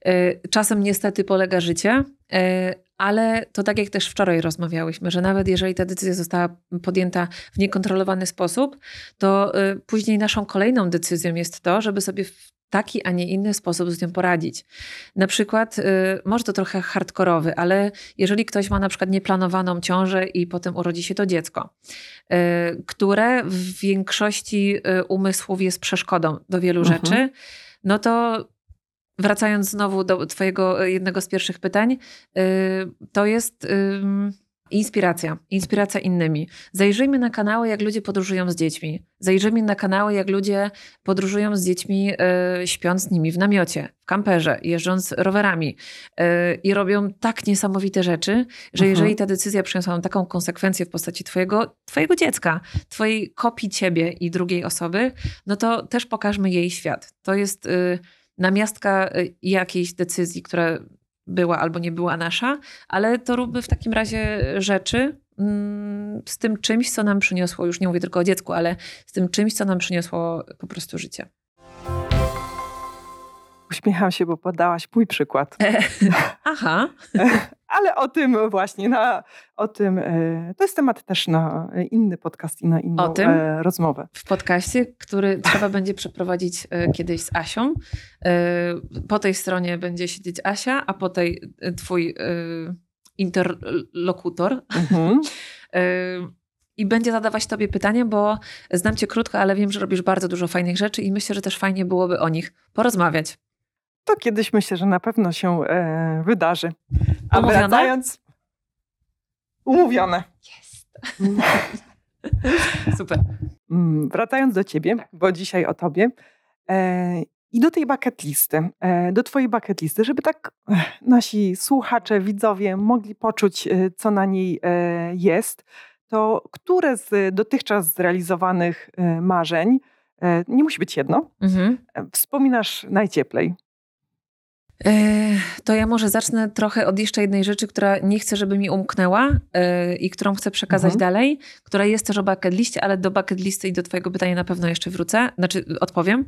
y, czasem niestety polega życie, y, ale to tak jak też wczoraj rozmawiałyśmy, że nawet jeżeli ta decyzja została podjęta w niekontrolowany sposób, to y, później naszą kolejną decyzją jest to, żeby sobie w taki, a nie inny sposób z nią poradzić. Na przykład, y, może to trochę hardkorowy, ale jeżeli ktoś ma na przykład nieplanowaną ciążę i potem urodzi się to dziecko, y, które w większości y, umysłów jest przeszkodą do wielu Mhm. rzeczy, no to wracając znowu do Twojego y, jednego z pierwszych pytań, y, to jest inspiracja. Inspiracja innymi. Zajrzyjmy na kanały, jak ludzie podróżują z dziećmi. Zajrzyjmy na kanały, jak ludzie podróżują z dziećmi, y, śpiąc z nimi w namiocie, w kamperze, jeżdżąc rowerami. Y, I robią tak niesamowite rzeczy, że Mhm. jeżeli ta decyzja przyniosła nam taką konsekwencję w postaci twojego, twojego dziecka, twojej kopii ciebie i drugiej osoby, no to też pokażmy jej świat. To jest y, namiastka y, jakiejś decyzji, która była albo nie była nasza, ale to róbmy w takim razie rzeczy mm, z tym czymś, co nam przyniosło, już nie mówię tylko o dziecku, ale z tym czymś, co nam przyniosło po prostu życie. Uśmiecham się, bo podałaś mój przykład. Aha, Ale o tym właśnie, na, o tym, e, to jest temat też na inny podcast i na inną O tym? e, rozmowę. w podcaście, który trzeba będzie przeprowadzić e, kiedyś z Asią. E, Po tej stronie będzie siedzieć Asia, a po tej e, twój e, interlokutor. Mhm. E, I będzie zadawać tobie pytania, bo znam cię krótko, ale wiem, że robisz bardzo dużo fajnych rzeczy i myślę, że też fajnie byłoby o nich porozmawiać. To kiedyś myślę, że na pewno się e, wydarzy. A Umówione? wracając... Umówione. Super. Mm, Wracając do ciebie, bo dzisiaj o tobie. E, I do tej bucket listy, e, do twojej bucket listy, żeby tak nasi słuchacze, widzowie mogli poczuć, e, co na niej e, jest, to które z dotychczas zrealizowanych marzeń, nie musi być jedno, mhm. wspominasz najcieplej? To ja może zacznę trochę od jeszcze jednej rzeczy, która nie chcę, żeby mi umknęła i którą chcę przekazać mhm. dalej, która jest też o bucket liście, ale do bucket listy i do twojego pytania na pewno jeszcze wrócę, znaczy odpowiem.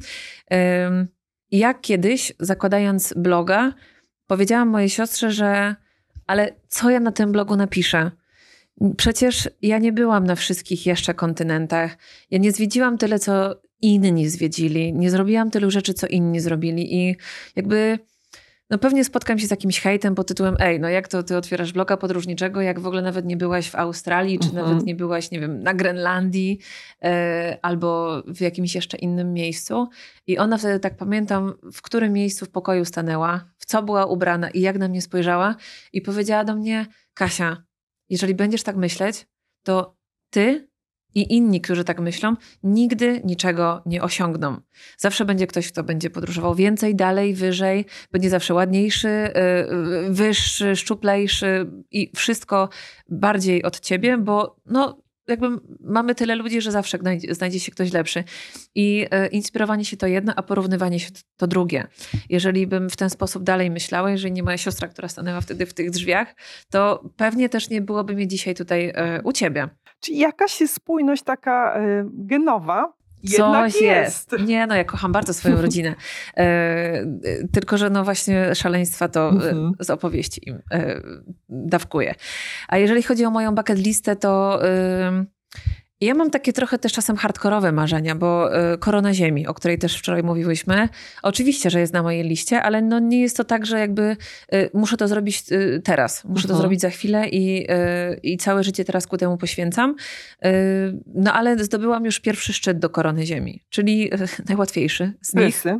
Ja kiedyś, zakładając bloga, powiedziałam mojej siostrze, że ale co ja na tym blogu napiszę? Przecież ja nie byłam na wszystkich jeszcze kontynentach. Ja nie zwiedziłam tyle, co inni zwiedzili. Nie zrobiłam tylu rzeczy, co inni zrobili. I jakby no pewnie spotkam się z jakimś hejtem pod tytułem ej, no jak to ty otwierasz bloga podróżniczego, jak w ogóle nawet nie byłaś w Australii, czy nawet mhm. nie byłaś, nie wiem, na Grenlandii e, albo w jakimś jeszcze innym miejscu. I ona wtedy tak pamiętam, w którym miejscu w pokoju stanęła, w co była ubrana i jak na mnie spojrzała i powiedziała do mnie, Kasia, jeżeli będziesz tak myśleć, to ty i inni, którzy tak myślą, nigdy niczego nie osiągną. Zawsze będzie ktoś, kto będzie podróżował więcej, dalej, wyżej, będzie zawsze ładniejszy, y, y, wyższy, szczuplejszy i wszystko bardziej od ciebie, bo no, jakby mamy tyle ludzi, że zawsze znajdzie się ktoś lepszy. I e, inspirowanie się to jedno, a porównywanie się to drugie. Jeżeli bym w ten sposób dalej myślała, jeżeli nie moja siostra, która stanęła wtedy w tych drzwiach, to pewnie też nie byłoby mnie dzisiaj tutaj e, u ciebie. Czyli jakaś spójność taka e, genowa, Coś jest. jest. Nie, no ja kocham bardzo swoją rodzinę. E, tylko, że no właśnie szaleństwa to mhm. z opowieści im e, dawkuję. A jeżeli chodzi o moją bucket listę, to... E, ja mam takie trochę też czasem hardkorowe marzenia, bo y, Korona Ziemi, o której też wczoraj mówiłyśmy, oczywiście, że jest na mojej liście, ale no nie jest to tak, że jakby y, muszę to zrobić y, teraz, muszę to mhm. zrobić za chwilę i, i całe życie teraz ku temu poświęcam. No ale zdobyłam już pierwszy szczyt do Korony Ziemi, czyli najłatwiejszy z nich. Rysy.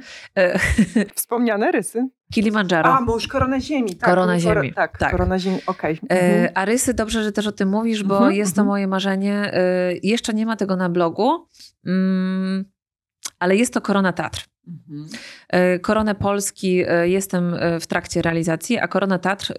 Wspomniane rysy. Kilimandżaro. A, bo już Korona Ziemi. Tak, korona Ziemi. tak, tak, Korona Ziemi, okej. Okay. E, mhm. A rysy, dobrze, że też o tym mówisz, bo mhm, jest to mhm. moje marzenie. E, jeszcze nie ma tego na blogu, mm, ale jest to Korona Tatr. Mhm. E, Koronę Polski jestem w trakcie realizacji, a Korona Tatr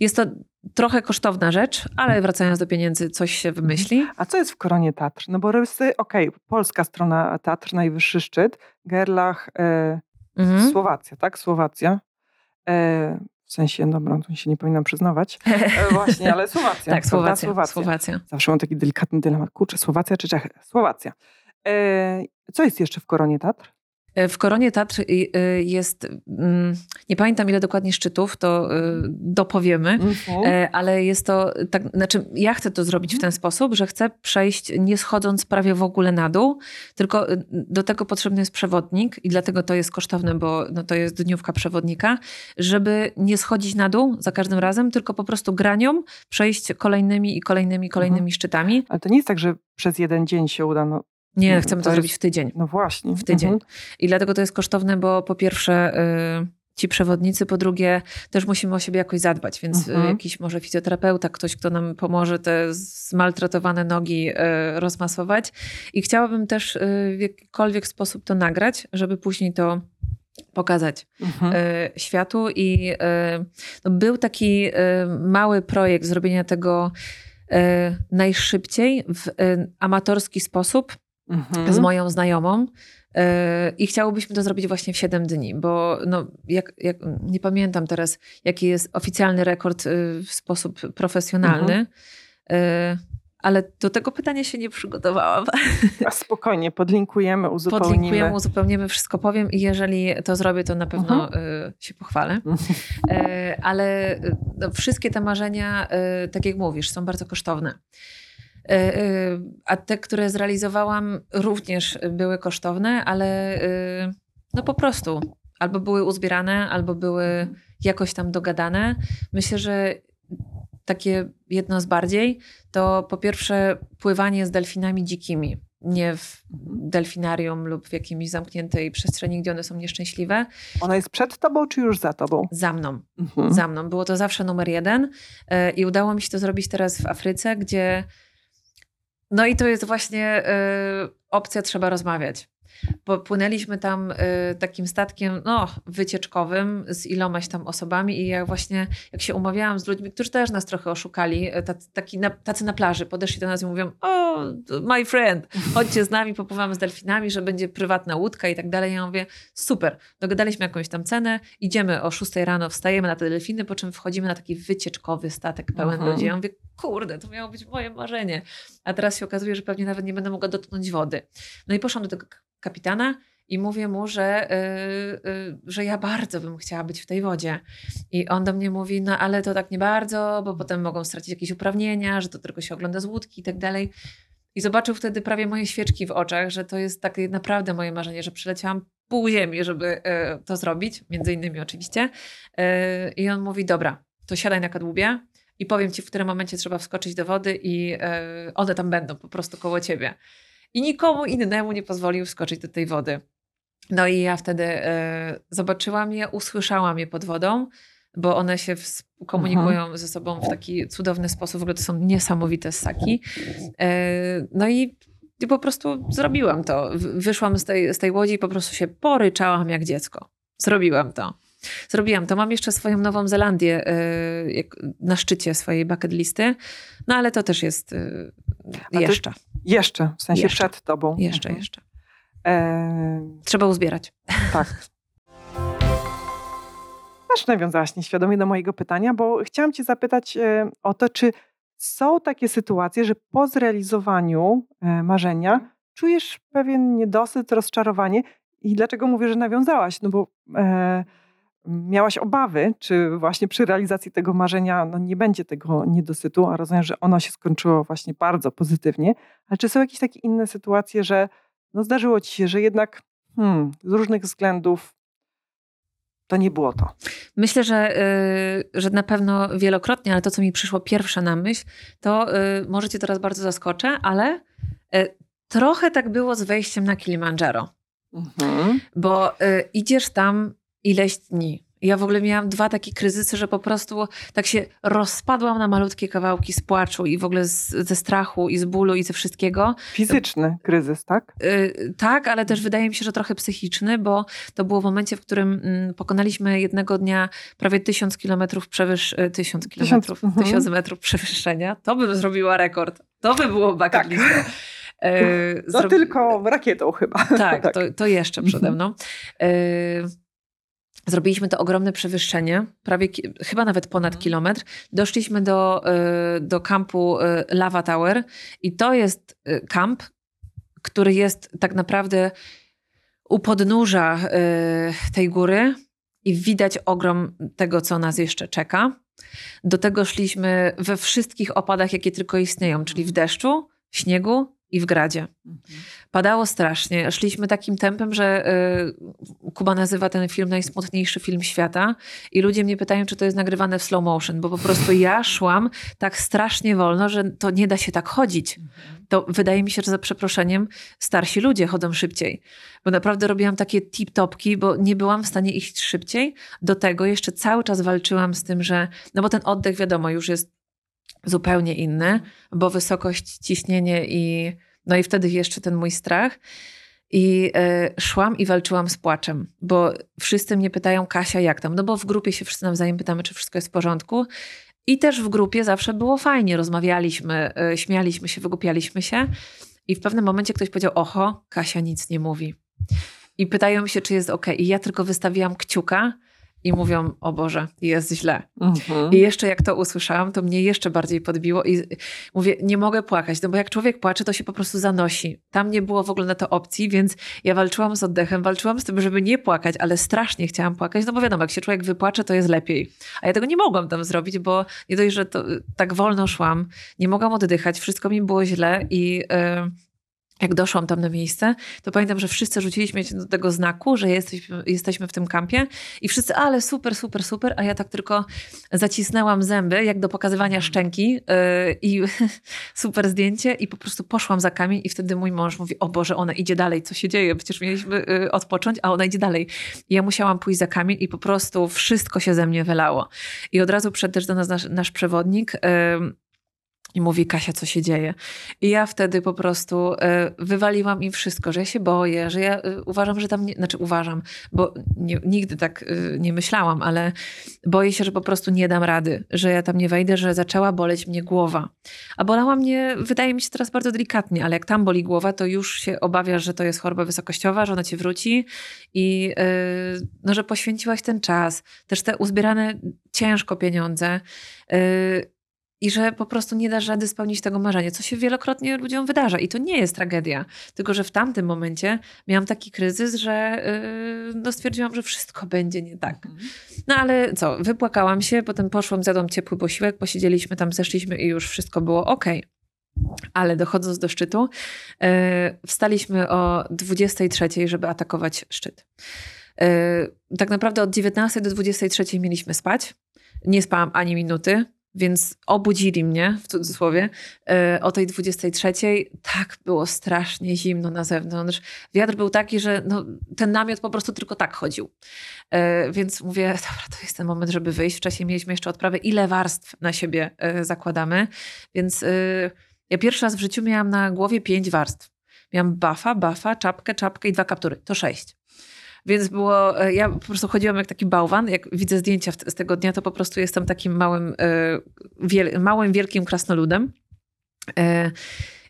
jest to trochę kosztowna rzecz, ale wracając do pieniędzy, coś się wymyśli. A co jest w Koronie Tatr? No bo rysy, okej, okay, polska strona Tatr, najwyższy szczyt, Gerlach, Mhm. Słowacja, tak? Słowacja. E, w sensie, dobra, tu się nie powinnam przyznawać. E, właśnie, ale Słowacja. tak, Słowacja, Słowacja. Słowacja. Zawsze mam taki delikatny dylemat. Kurczę, Słowacja czy Czechy? Słowacja. E, co jest jeszcze w Koronie Tatr? W Koronie Tatr y, y, jest, mm, nie pamiętam ile dokładnie szczytów, to y, dopowiemy, mhm. e, ale jest to, tak, znaczy ja chcę to zrobić w ten sposób, że chcę przejść nie schodząc prawie w ogóle na dół, tylko do tego potrzebny jest przewodnik i dlatego to jest kosztowne, bo no, to jest dniówka przewodnika, żeby nie schodzić na dół za każdym razem, tylko po prostu granią przejść kolejnymi i kolejnymi, kolejnymi mhm. szczytami. Ale to nie jest tak, że przez jeden dzień się uda, no nie, no, chcemy to, to jest, zrobić w tydzień. No właśnie. W tydzień. Mhm. I dlatego to jest kosztowne, bo po pierwsze y, ci przewodnicy, po drugie też musimy o siebie jakoś zadbać, więc y, mhm. jakiś może fizjoterapeuta, ktoś, kto nam pomoże te zmaltretowane nogi y, rozmasować. I chciałabym też w jakikolwiek sposób to nagrać, żeby później to pokazać mhm. światu. I no, był taki mały projekt zrobienia tego najszybciej w amatorski sposób mhm. z moją znajomą. E, I chciałobyśmy to zrobić właśnie w 7 dni, bo no, jak, jak, nie pamiętam teraz, jaki jest oficjalny rekord y, w sposób profesjonalny. Mhm. E, ale do tego pytania się nie przygotowałam. A spokojnie, podlinkujemy, uzupełnimy. Podlinkujemy, uzupełnimy, wszystko powiem i jeżeli to zrobię, to na pewno mhm. Się pochwalę. Mhm. E, ale no, wszystkie te marzenia, tak jak mówisz, są bardzo kosztowne. E, e, a te, które zrealizowałam, również były kosztowne, ale e, no po prostu albo były uzbierane, albo były jakoś tam dogadane. Myślę, że takie jedno z bardziej to po pierwsze pływanie z delfinami dzikimi. Nie w delfinarium lub w jakiejś zamkniętej przestrzeni, gdzie one są nieszczęśliwe. Ona jest przed tobą, czy już za tobą? Za mną. Mhm. Za mną. Było to zawsze numer jeden. I udało mi się to zrobić teraz w Afryce, gdzie no i to jest właśnie y, opcja, trzeba rozmawiać. Popłynęliśmy tam y, takim statkiem no, wycieczkowym z ilomaś tam osobami i ja właśnie, jak się umawiałam z ludźmi, którzy też nas trochę oszukali, y, tacy, taki na, tacy na plaży, podeszli do nas i mówią, o, my friend, chodźcie z nami, popływamy z delfinami, że będzie prywatna łódka i tak dalej. Ja mówię, super, dogadaliśmy jakąś tam cenę, idziemy o 6 rano, wstajemy na te delfiny, po czym wchodzimy na taki wycieczkowy statek pełen Mhm. ludzi. Ja mówię, kurde, to miało być moje marzenie. A teraz się okazuje, że pewnie nawet nie będę mogła dotknąć wody. No i poszłam do tego kapitana i mówię mu, że, yy, yy, że ja bardzo bym chciała być w tej wodzie. I on do mnie mówi, no ale to tak nie bardzo, bo potem mogą stracić jakieś uprawnienia, że to tylko się ogląda z łódki i tak dalej. I zobaczył wtedy prawie moje świeczki w oczach, że to jest takie naprawdę moje marzenie, że przyleciałam pół ziemi, żeby e, to zrobić, między innymi oczywiście. E, I on mówi, dobra, to siadaj na kadłubie i powiem ci, w którym momencie trzeba wskoczyć do wody i e, one tam będą po prostu koło ciebie. I nikomu innemu nie pozwolił wskoczyć do tej wody. No i ja wtedy e, zobaczyłam je, usłyszałam je pod wodą, bo one się komunikują ze sobą w taki cudowny sposób. W ogóle to są niesamowite ssaki. E, no i, i po prostu zrobiłam to. Wyszłam z tej, z tej łodzi i po prostu się poryczałam jak dziecko. Zrobiłam to. Zrobiłam to. Mam jeszcze swoją Nową Zelandię e, na szczycie swojej bucket listy, no ale to też jest e, jeszcze, Jeszcze, w sensie Jeszcze. przed tobą. jeszcze, Mhm. jeszcze. E, Trzeba uzbierać. tak. Też nawiązałaś nieświadomie do mojego pytania, bo chciałam cię zapytać e, o to, czy są takie sytuacje, że po zrealizowaniu marzenia czujesz pewien niedosyt, rozczarowanie. I dlaczego mówię, że nawiązałaś? No bo e, miałaś obawy, czy właśnie przy realizacji tego marzenia no nie będzie tego niedosytu, a rozumiem, że ono się skończyło właśnie bardzo pozytywnie. Ale czy są jakieś takie inne sytuacje, że no zdarzyło ci się, że jednak hmm, z różnych względów to nie było to. Myślę, że, y, że na pewno wielokrotnie, ale to, co mi przyszło pierwsze na myśl, to y, może cię teraz bardzo zaskoczę, ale y, trochę tak było z wejściem na Kilimandżaro, Mhm. bo y, idziesz tam ileś dni. Ja w ogóle miałam dwa takie kryzysy, że po prostu tak się rozpadłam na malutkie kawałki z płaczu i w ogóle z, ze strachu i z bólu i ze wszystkiego. Fizyczny kryzys, tak? Y, tak, ale też wydaje mi się, że trochę psychiczny, bo to było w momencie, w którym mm, pokonaliśmy jednego dnia prawie tysiąc kilometrów przewyż... y, tysiąc kilometrów, mhm. tysiąc metrów przewyższenia. To bym zrobiła rekord. To by było bucket Tak. No zro- tylko rakietą chyba. tak, To, to jeszcze przede mną. Y, Zrobiliśmy to ogromne przewyższenie, prawie chyba nawet ponad Mhm. kilometr. Doszliśmy do, y, do kampu y, Lava Tower i to jest y, kamp, który jest tak naprawdę u podnóża tej góry i widać ogrom tego, co nas jeszcze czeka. Do tego szliśmy we wszystkich opadach, jakie tylko istnieją, czyli w deszczu, w śniegu i w gradzie. Padało strasznie. Szliśmy takim tempem, że y, Kuba nazywa ten film najsmutniejszy film świata i ludzie mnie pytają, czy to jest nagrywane w slow motion, bo po prostu ja szłam tak strasznie wolno, że to nie da się tak chodzić. To wydaje mi się, że za przeproszeniem starsi ludzie chodzą szybciej, bo naprawdę robiłam takie tip-topki, bo nie byłam w stanie iść szybciej. Do tego jeszcze cały czas walczyłam z tym, że, no bo ten oddech wiadomo już jest zupełnie inny, bo wysokość, ciśnienie i no i wtedy jeszcze ten mój strach. I e, szłam i walczyłam z płaczem, bo wszyscy mnie pytają, Kasia, jak tam? No bo w grupie się wszyscy nawzajem pytamy, czy wszystko jest w porządku. I też w grupie zawsze było fajnie, rozmawialiśmy, e, śmialiśmy się, wygłupialiśmy się. I w pewnym momencie ktoś powiedział, oho, Kasia nic nie mówi. I pytają się, czy jest ok. I ja tylko wystawiłam kciuka i mówią, o Boże, jest źle. Mhm. I jeszcze jak to usłyszałam, to mnie jeszcze bardziej podbiło i mówię, nie mogę płakać, no bo jak człowiek płacze, to się po prostu zanosi. Tam nie było w ogóle na to opcji, więc ja walczyłam z oddechem, walczyłam z tym, żeby nie płakać, ale strasznie chciałam płakać, no bo wiadomo, jak się człowiek wypłacze, to jest lepiej. A ja tego nie mogłam tam zrobić, bo nie dość, że to, tak wolno szłam, nie mogłam oddychać, wszystko mi było źle i... Yy, jak doszłam tam na miejsce, to pamiętam, że wszyscy rzuciliśmy się do tego znaku, że jesteśmy, jesteśmy w tym kampie i wszyscy, ale super, super, super, a ja tak tylko zacisnęłam zęby, jak do pokazywania szczęki yy, i super zdjęcie i po prostu poszłam za kamień i wtedy mój mąż mówi, o Boże, ona idzie dalej, co się dzieje? Przecież mieliśmy yy, odpocząć, a ona idzie dalej. I ja musiałam pójść za kamień i po prostu wszystko się ze mnie wylało. I od razu przyszedł też do nas nasz, nasz przewodnik, yy, I mówi, Kasia, co się dzieje? I ja wtedy po prostu y, wywaliłam im wszystko, że ja się boję, że ja y, uważam, że tam, nie, znaczy uważam, bo nie, nigdy tak y, nie myślałam, ale boję się, że po prostu nie dam rady, że ja tam nie wejdę, że zaczęła boleć mnie głowa. A bolała mnie, wydaje mi się teraz bardzo delikatnie, ale jak tam boli głowa, to już się obawiasz, że to jest choroba wysokościowa, że ona cię wróci i no, że poświęciłaś ten czas, też te uzbierane ciężko pieniądze i że po prostu nie dasz rady spełnić tego marzenia, co się wielokrotnie ludziom wydarza. I to nie jest tragedia, tylko że w tamtym momencie miałam taki kryzys, że yy, no stwierdziłam, że wszystko będzie nie tak. Mhm. No ale co, wypłakałam się, potem poszłam, zjadłam ciepły posiłek, posiedzieliśmy tam, zeszliśmy i już wszystko było ok. Ale dochodząc do szczytu, yy, wstaliśmy o 23, żeby atakować szczyt. Yy, tak naprawdę od 19 do 23 mieliśmy spać. Nie spałam ani minuty więc obudzili mnie, w cudzysłowie, e, o tej 23. Tak było strasznie zimno na zewnątrz. Wiatr był taki, że no, ten namiot po prostu tylko tak chodził. E, więc mówię, dobra, to jest ten moment, żeby wyjść. Wcześniej mieliśmy jeszcze odprawę, ile warstw na siebie e, zakładamy. Więc ja pierwszy raz w życiu miałam na głowie pięć warstw. Miałam bafa, bafa, czapkę, czapkę i dwa kaptury. To sześć. Więc było, e, ja po prostu chodziłam jak taki bałwan. Jak widzę zdjęcia z tego dnia, to po prostu jestem takim małym, e, wiel, małym wielkim krasnoludem. E,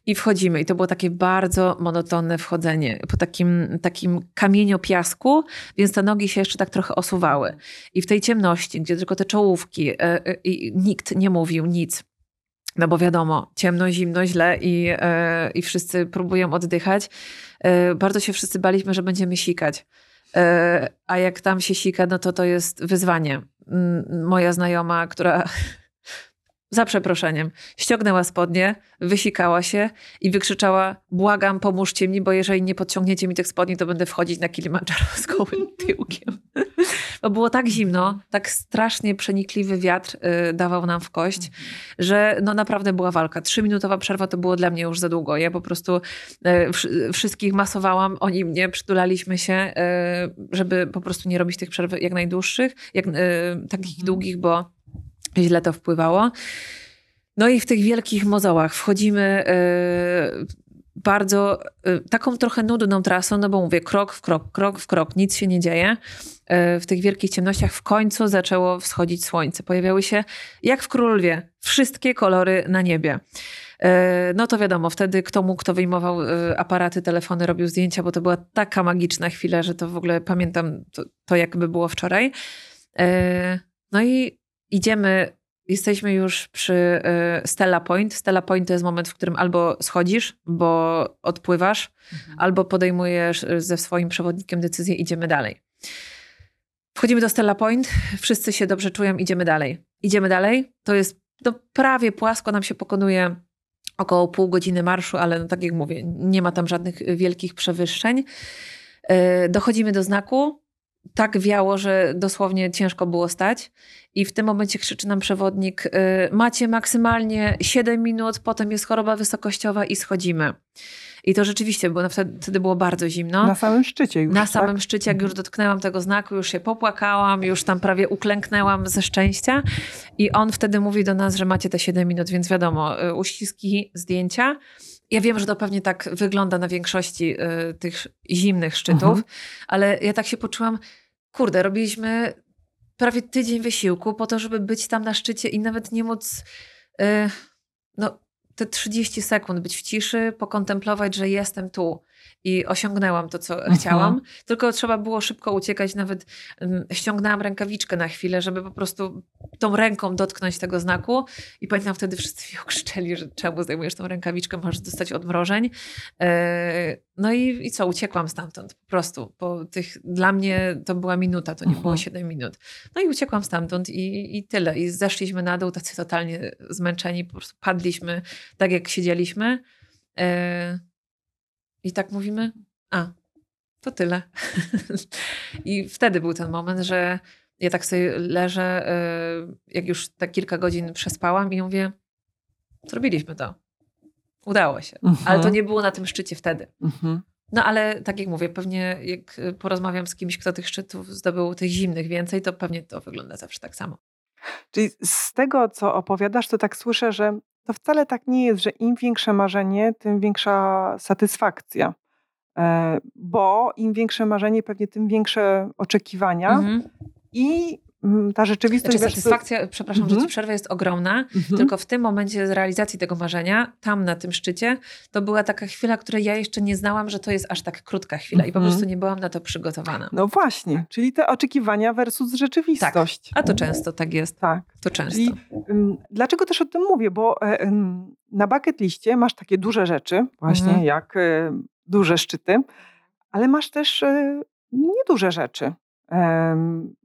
I wchodzimy. I to było takie bardzo monotonne wchodzenie po takim, takim kamieniopiasku, więc te nogi się jeszcze tak trochę osuwały. I w tej ciemności, gdzie tylko te czołówki i nikt nie mówił nic. No bo wiadomo, ciemno, zimno, źle i, i wszyscy próbują oddychać. Bardzo się wszyscy baliśmy, że będziemy sikać. E, a jak tam się sika, no to to jest wyzwanie. Moja znajoma, która za przeproszeniem, ściągnęła spodnie, wysikała się i wykrzyczała: Błagam, pomóżcie mi, bo jeżeli nie podciągniecie mi tych spodni, to będę wchodzić na Kilimandżaro z gołym tyłkiem. Bo było tak zimno, tak strasznie przenikliwy wiatr y, dawał nam w kość, że no naprawdę była walka. Trzyminutowa przerwa to było dla mnie już za długo. Ja po prostu y, wszystkich masowałam, oni mnie przytulaliśmy się, y, żeby po prostu nie robić tych przerw jak najdłuższych, jak, takich mhm. długich, bo źle to wpływało. No i w tych wielkich mozołach wchodzimy bardzo y, taką trochę nudną trasą, no bo mówię krok w krok, krok w krok, nic się nie dzieje. Y, w tych wielkich ciemnościach w końcu zaczęło wschodzić słońce. Pojawiały się, jak w Królowie, wszystkie kolory na niebie. Y, no to wiadomo, wtedy kto mógł, kto wyjmował aparaty, telefony, robił zdjęcia, bo to była taka magiczna chwila, że to w ogóle pamiętam to, to jakby było wczoraj. No i idziemy Jesteśmy już przy y, Stella Point. Stella Point to jest moment, w którym albo schodzisz, bo odpływasz, mhm. albo podejmujesz y, ze swoim przewodnikiem decyzję, idziemy dalej. Wchodzimy do Stella Point, wszyscy się dobrze czują, idziemy dalej. Idziemy dalej, to jest no, prawie płasko, nam się pokonuje około pół godziny marszu, ale no, tak jak mówię, nie ma tam żadnych wielkich przewyższeń. Y, dochodzimy do znaku, tak wiało, że dosłownie ciężko było stać. I w tym momencie krzyczy nam przewodnik: y, Macie maksymalnie 7 minut, potem jest choroba wysokościowa i schodzimy. I to rzeczywiście, bo wtedy, wtedy było bardzo zimno. Na samym szczycie już. Na tak? samym szczycie, jak już mhm. dotknęłam tego znaku, już się popłakałam, już tam prawie uklęknęłam ze szczęścia. I on wtedy mówi do nas, że macie te 7 minut, więc wiadomo, y, uściski, zdjęcia. Ja wiem, że to pewnie tak wygląda na większości y, tych zimnych szczytów, mhm. ale ja tak się poczułam, kurde, robiliśmy prawie tydzień wysiłku po to, żeby być tam na szczycie i nawet nie móc y, no, te 30 sekund być w ciszy, pokontemplować, że jestem tu i osiągnęłam to, co mhm. chciałam. Tylko trzeba było szybko uciekać. Nawet um, ściągnęłam rękawiczkę na chwilę, żeby po prostu tą ręką dotknąć tego znaku. I pamiętam wtedy wszyscy mi okrzyczeli, że czemu zdejmujesz tą rękawiczkę, możesz dostać odmrożeń. E, no i, i co, uciekłam stamtąd po prostu. Po tych, dla mnie to była minuta, to nie mhm. było 7 minut. No i uciekłam stamtąd i, i tyle. I zeszliśmy na dół tacy totalnie zmęczeni, po prostu padliśmy tak, jak siedzieliśmy. E, i tak mówimy, a, to tyle. I wtedy był ten moment, że ja tak sobie leżę, y, jak już tak kilka godzin przespałam i mówię, zrobiliśmy to. Udało się. Mhm. Ale to nie było na tym szczycie wtedy. Mhm. No ale tak jak mówię, pewnie jak porozmawiam z kimś, kto tych szczytów zdobył, tych zimnych więcej, to pewnie to wygląda zawsze tak samo. Czyli z tego, co opowiadasz, to tak słyszę, że to wcale tak nie jest, że im większe marzenie, tym większa satysfakcja. E, bo im większe marzenie, pewnie tym większe oczekiwania Mhm. i ta rzeczywistość... Znaczy, satysfakcja, przepraszam, że Mhm. ci przerwę, jest ogromna. Mhm. Tylko w tym momencie z realizacji tego marzenia, tam na tym szczycie, to była taka chwila, której ja jeszcze nie znałam, że to jest aż tak krótka chwila i po Mhm. prostu nie byłam na to przygotowana. No właśnie, czyli te oczekiwania versus rzeczywistość. A to często tak jest. Tak. To często. Czyli dlaczego też o tym mówię? Bo e, na bucket liście masz takie duże rzeczy, właśnie Mhm. jak e, duże szczyty, ale masz też e, nieduże rzeczy.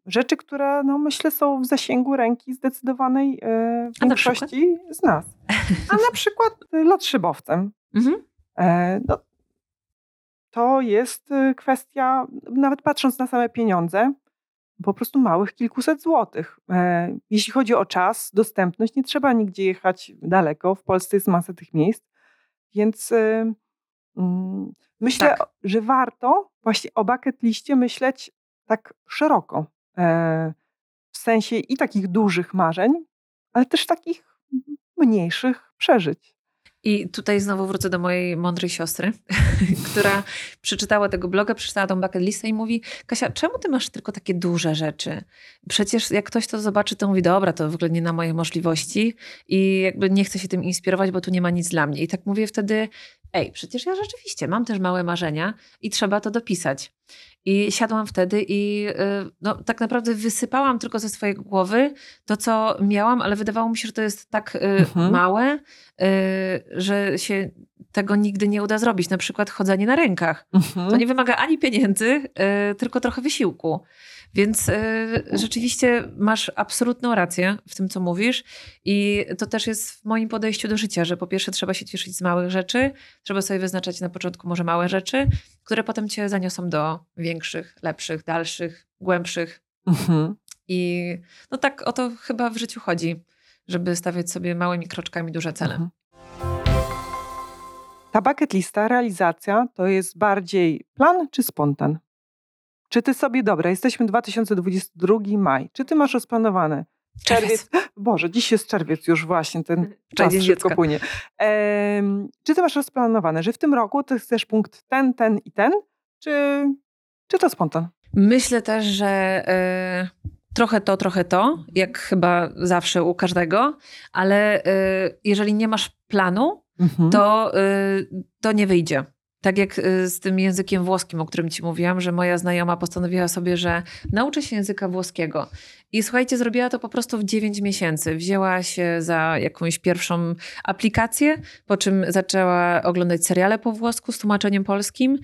Rzeczy, które no, myślę są w zasięgu ręki zdecydowanej e, większości z nas. A na przykład e, lot szybowcem. Mhm. E, no, to jest e, kwestia, nawet patrząc na same pieniądze, po prostu małych kilkuset złotych. E, Jeśli chodzi o czas, dostępność, nie trzeba nigdzie jechać daleko. W Polsce jest masa tych miejsc, więc e, mm, myślę, Tak. że warto właśnie o bucket liście myśleć tak szeroko. E, W sensie i takich dużych marzeń, ale też takich mniejszych przeżyć. I tutaj znowu wrócę do mojej mądrej siostry, która przeczytała tego bloga, przeczytała tą bucket listę i mówi Kasia, czemu ty masz tylko takie duże rzeczy? Przecież jak ktoś to zobaczy, to mówi, dobra, to w ogóle nie na moje możliwości i jakby nie chcę się tym inspirować, bo tu nie ma nic dla mnie. I tak mówię wtedy, ej, przecież ja rzeczywiście mam też małe marzenia i trzeba to dopisać. I siadłam wtedy i y, no, tak naprawdę wysypałam tylko ze swojej głowy to, co miałam, ale wydawało mi się, że to jest tak y, Mhm. małe, y, że się tego nigdy nie uda zrobić. Na przykład chodzenie na rękach. To nie wymaga ani pieniędzy, tylko trochę wysiłku. Więc y, rzeczywiście masz absolutną rację w tym, co mówisz. I to też jest w moim podejściu do życia, że po pierwsze trzeba się cieszyć z małych rzeczy, trzeba sobie wyznaczać na początku może małe rzeczy, które potem cię zaniosą do większych, lepszych, dalszych, głębszych. Mhm. I no tak o to chyba w życiu chodzi, żeby stawiać sobie małymi kroczkami duże cele. Mhm. Ta bucket lista, realizacja to jest bardziej plan czy spontan? Czy ty sobie, dobra, jesteśmy 2022 maj, czy ty masz rozplanowane? Czerwiec. Boże, dziś jest czerwiec już właśnie, ten czas szybko dziecka. płynie. Czy ty masz rozplanowane, że w tym roku ty chcesz punkt ten, ten i ten, czy, czy to spontan? Myślę też, że e, trochę to, trochę to, jak chyba zawsze u każdego, ale e, jeżeli nie masz planu, Mhm. to, y, to nie wyjdzie. Tak jak y, z tym językiem włoskim, o którym ci mówiłam, że moja znajoma postanowiła sobie, że nauczy się języka włoskiego. I słuchajcie, zrobiła to po prostu w 9 miesięcy. Wzięła się za jakąś pierwszą aplikację, po czym zaczęła oglądać seriale po włosku z tłumaczeniem polskim.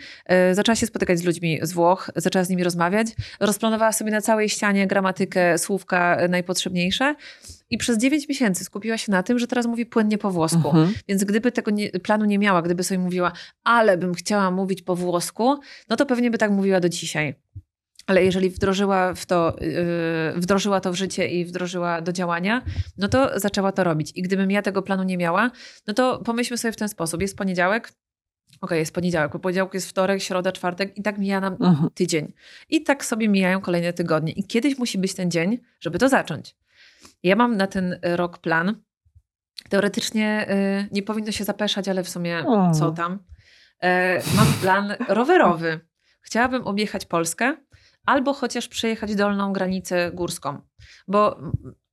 Y, Zaczęła się spotykać z ludźmi z Włoch, zaczęła z nimi rozmawiać. Rozplanowała sobie na całej ścianie gramatykę, słówka najpotrzebniejsze. I przez 9 miesięcy skupiła się na tym, że teraz mówi płynnie po włosku. Mhm. Więc gdyby tego nie, planu nie miała, gdyby sobie mówiła, ale bym chciała mówić po włosku, no to pewnie by tak mówiła do dzisiaj. Ale jeżeli wdrożyła, w to, yy, wdrożyła to w życie i wdrożyła do działania, no to zaczęła to robić. I gdybym ja tego planu nie miała, no to pomyślmy sobie w ten sposób. Jest poniedziałek, okej, jest poniedziałek, po poniedziałku jest wtorek, środa, czwartek i tak mija nam Mhm. tydzień. I tak sobie mijają kolejne tygodnie. I kiedyś musi być ten dzień, żeby to zacząć. Ja mam na ten rok plan. Teoretycznie y, nie powinno się zapeszać, ale w sumie Mm. co tam. E, mam plan rowerowy. Chciałabym objechać Polskę albo chociaż przejechać dolną granicę górską, bo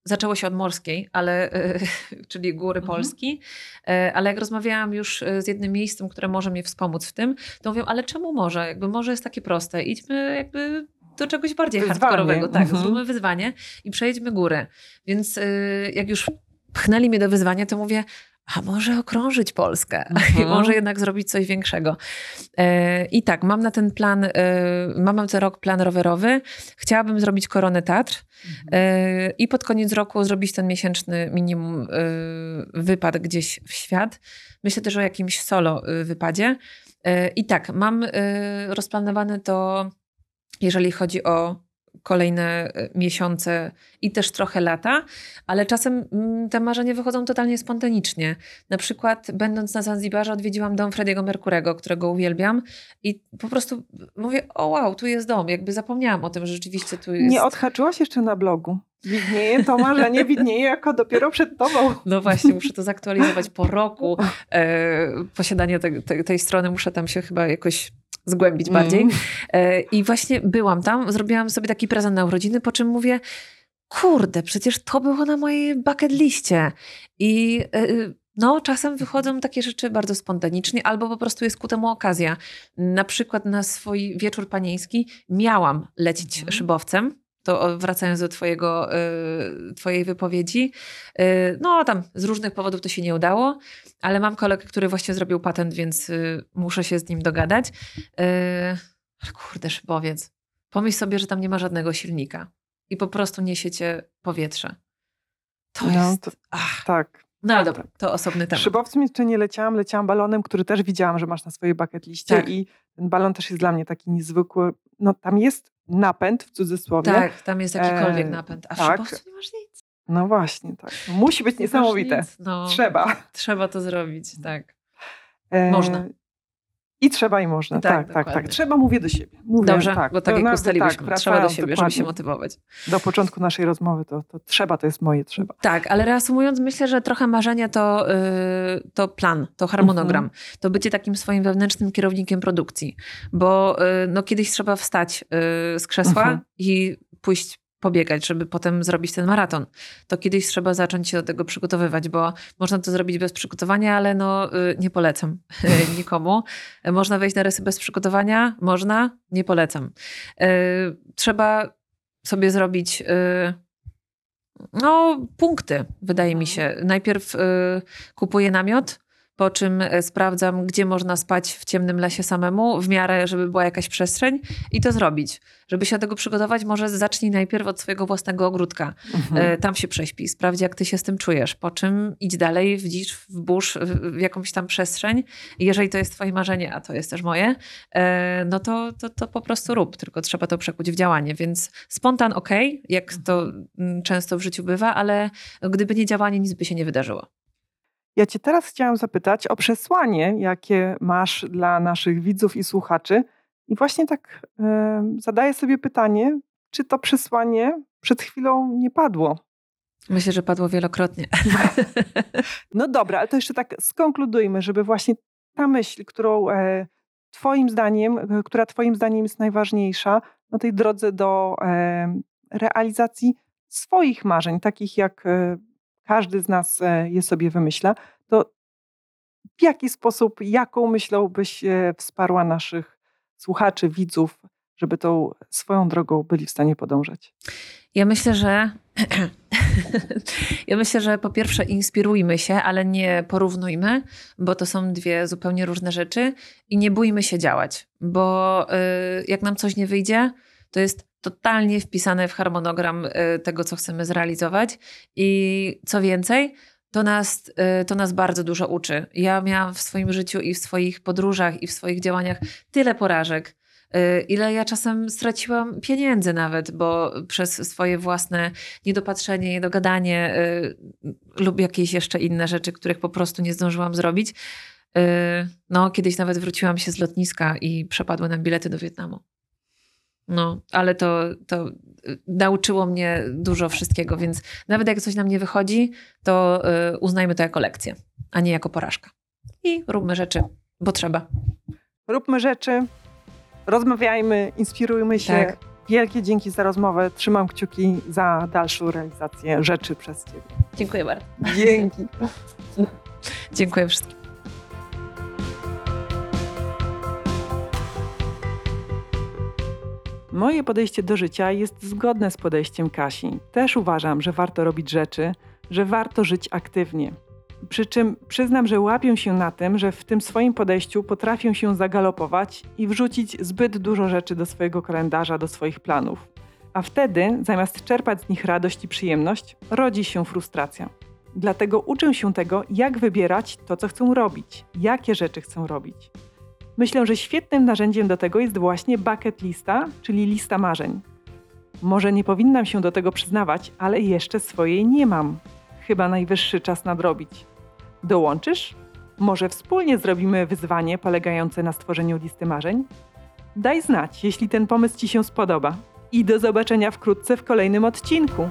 zaczęło się od morskiej, ale, czyli góry Mhm. Polski, E, ale jak rozmawiałam już z jednym miejscem, które może mnie wspomóc w tym, to mówią, ale czemu może? Jakby może jest takie proste. Idźmy jakby do czegoś bardziej Wyzwanie. hardkorowego. Tak, Mhm. zróbmy wyzwanie i przejdźmy górę. Więc y, jak już pchnęli mnie do wyzwania, to mówię, a może okrążyć Polskę Mhm. może jednak zrobić coś większego. E, I tak, mam na ten plan, e, mam ten rok plan rowerowy. Chciałabym zrobić koronę Tatr e, i pod koniec roku zrobić ten miesięczny minimum e, wypad gdzieś w świat. Myślę też o jakimś solo e, wypadzie. E, I tak, mam rozplanowane to, jeżeli chodzi o kolejne e, miesiące i też trochę lata, ale czasem mm, te marzenia wychodzą totalnie spontanicznie. Na przykład będąc na Zanzibarze odwiedziłam dom Frediego Merkurego, którego uwielbiam i po prostu mówię, o wow, tu jest dom. Jakby zapomniałam o tym, że rzeczywiście tu jest... Nie odhaczyłaś jeszcze na blogu. Widnieje to marzenie, widnieje jako dopiero przed tobą. No właśnie, muszę to zaktualizować po roku e, posiadania te, te, tej strony. Muszę tam się chyba jakoś zgłębić bardziej. Mm. E, I właśnie byłam tam, zrobiłam sobie taki prezent na urodziny, po czym mówię, kurde, przecież to było na mojej bucket liście. I e, no, czasem wychodzą takie rzeczy bardzo spontanicznie, albo po prostu jest ku temu okazja. Na przykład na swój wieczór panieński miałam lecieć Mhm. szybowcem, to wracając do twojego, y, twojej wypowiedzi, y, no tam z różnych powodów to się nie udało, ale mam kolegę, który właśnie zrobił patent, więc y, muszę się z nim dogadać. Ale kurde, szybowiec. Pomyśl sobie, że tam nie ma żadnego silnika i po prostu niesiecie powietrze. To No, jest... to- Tak. no ale dobra, to osobny temat. Szybowcem jeszcze nie leciałam, leciałam balonem, który też widziałam, że masz na swojej bucket liście Tak. i ten balon też jest dla mnie taki niezwykły. No tam jest napęd w cudzysłowie. Tak, tam jest jakikolwiek E, napęd, a w tak. szybowcu nie masz nic. No właśnie, tak. No, musi być Nie niesamowite. nic, No, Trzeba. Trzeba to zrobić, tak. E, Można. I trzeba i można. Tak, Tak, tak, tak. Trzeba mówię do siebie. Mówię, Dobrze, tak. bo tak jak nawet ustaliliśmy, tak, trzeba do siebie, żeby się motywować. Do początku naszej rozmowy to, to trzeba, to jest moje trzeba. Tak, ale reasumując, myślę, że trochę marzenia to, yy, to plan, to harmonogram. Mhm. To bycie takim swoim wewnętrznym kierownikiem produkcji. Bo yy, no, kiedyś trzeba wstać yy, z krzesła Mhm. i pójść pobiegać, żeby potem zrobić ten maraton. To kiedyś trzeba zacząć się do tego przygotowywać, bo można to zrobić bez przygotowania, ale no yy, nie polecam yy, nikomu. Można wejść na rysy bez przygotowania? Można? Nie polecam. Yy, Trzeba sobie zrobić... no, punkty, wydaje mi się. Najpierw y, kupuję namiot, po czym y, sprawdzam, gdzie można spać w ciemnym lesie samemu, w miarę, żeby była jakaś przestrzeń i to zrobić. Żeby się do tego przygotować, może zacznij najpierw od swojego własnego ogródka. Mhm. Y, tam się prześpij, sprawdź, jak ty się z tym czujesz. Po czym idź dalej, w dzicz, w burz, w, jakąś tam przestrzeń. Jeżeli to jest twoje marzenie, a to jest też moje, y, no to, to, to po prostu rób, tylko trzeba to przekuć w działanie. Więc spontan ok, jak to mm, często w życiu bywa, ale gdyby nie działanie, nic by się nie wydarzyło. Ja Cię teraz chciałam zapytać o przesłanie, jakie masz dla naszych widzów i słuchaczy. I właśnie tak e, zadaję sobie pytanie, czy to przesłanie przed chwilą nie padło? Myślę, że padło wielokrotnie. No dobra, ale to jeszcze tak skonkludujmy, żeby właśnie ta myśl, którą e, Twoim zdaniem, e, która Twoim zdaniem jest najważniejsza na tej drodze do e, realizacji swoich marzeń, takich jak e, każdy z nas e, je sobie wymyśla, to w jaki sposób, jaką myślą byś e, wsparła naszych słuchaczy, widzów, żeby tą swoją drogą byli w stanie podążać? Ja myślę, że ja myślę, że po pierwsze inspirujmy się, ale nie porównujmy, bo to są dwie zupełnie różne rzeczy i nie bójmy się działać, bo y, jak nam coś nie wyjdzie, to jest totalnie wpisane w harmonogram y, tego, co chcemy zrealizować i co więcej, to nas, y, to nas bardzo dużo uczy. Ja miałam w swoim życiu i w swoich podróżach i w swoich działaniach tyle porażek, Y, Ile ja czasem straciłam pieniędzy nawet, bo przez swoje własne niedopatrzenie, niedogadanie lub jakieś jeszcze inne rzeczy, których po prostu nie zdążyłam zrobić. No, kiedyś nawet wróciłam się z lotniska i przepadły nam bilety do Wietnamu. No, ale to, to y, nauczyło mnie dużo wszystkiego, więc nawet jak coś nam nie wychodzi, to y, uznajmy to jako lekcję, a nie jako porażkę. I róbmy rzeczy, bo trzeba. Róbmy rzeczy, rozmawiajmy, inspirujmy się. Tak. Wielkie dzięki za rozmowę. Trzymam kciuki za dalszą realizację rzeczy przez Ciebie. Dziękuję bardzo. Dzięki. Dziękuję wszystkim. Moje podejście do życia jest zgodne z podejściem Kasi. Też uważam, że warto robić rzeczy, że warto żyć aktywnie. Przy czym przyznam, że łapię się na tym, że w tym swoim podejściu potrafię się zagalopować i wrzucić zbyt dużo rzeczy do swojego kalendarza, do swoich planów. A wtedy, zamiast czerpać z nich radość i przyjemność, rodzi się frustracja. Dlatego uczę się tego, jak wybierać to, co chcę robić, jakie rzeczy chcę robić. Myślę, że świetnym narzędziem do tego jest właśnie bucket lista, czyli lista marzeń. Może nie powinnam się do tego przyznawać, ale jeszcze swojej nie mam. Chyba najwyższy czas nadrobić. Dołączysz? Może wspólnie zrobimy wyzwanie polegające na stworzeniu listy marzeń? Daj znać, jeśli ten pomysł Ci się spodoba. I do zobaczenia wkrótce w kolejnym odcinku.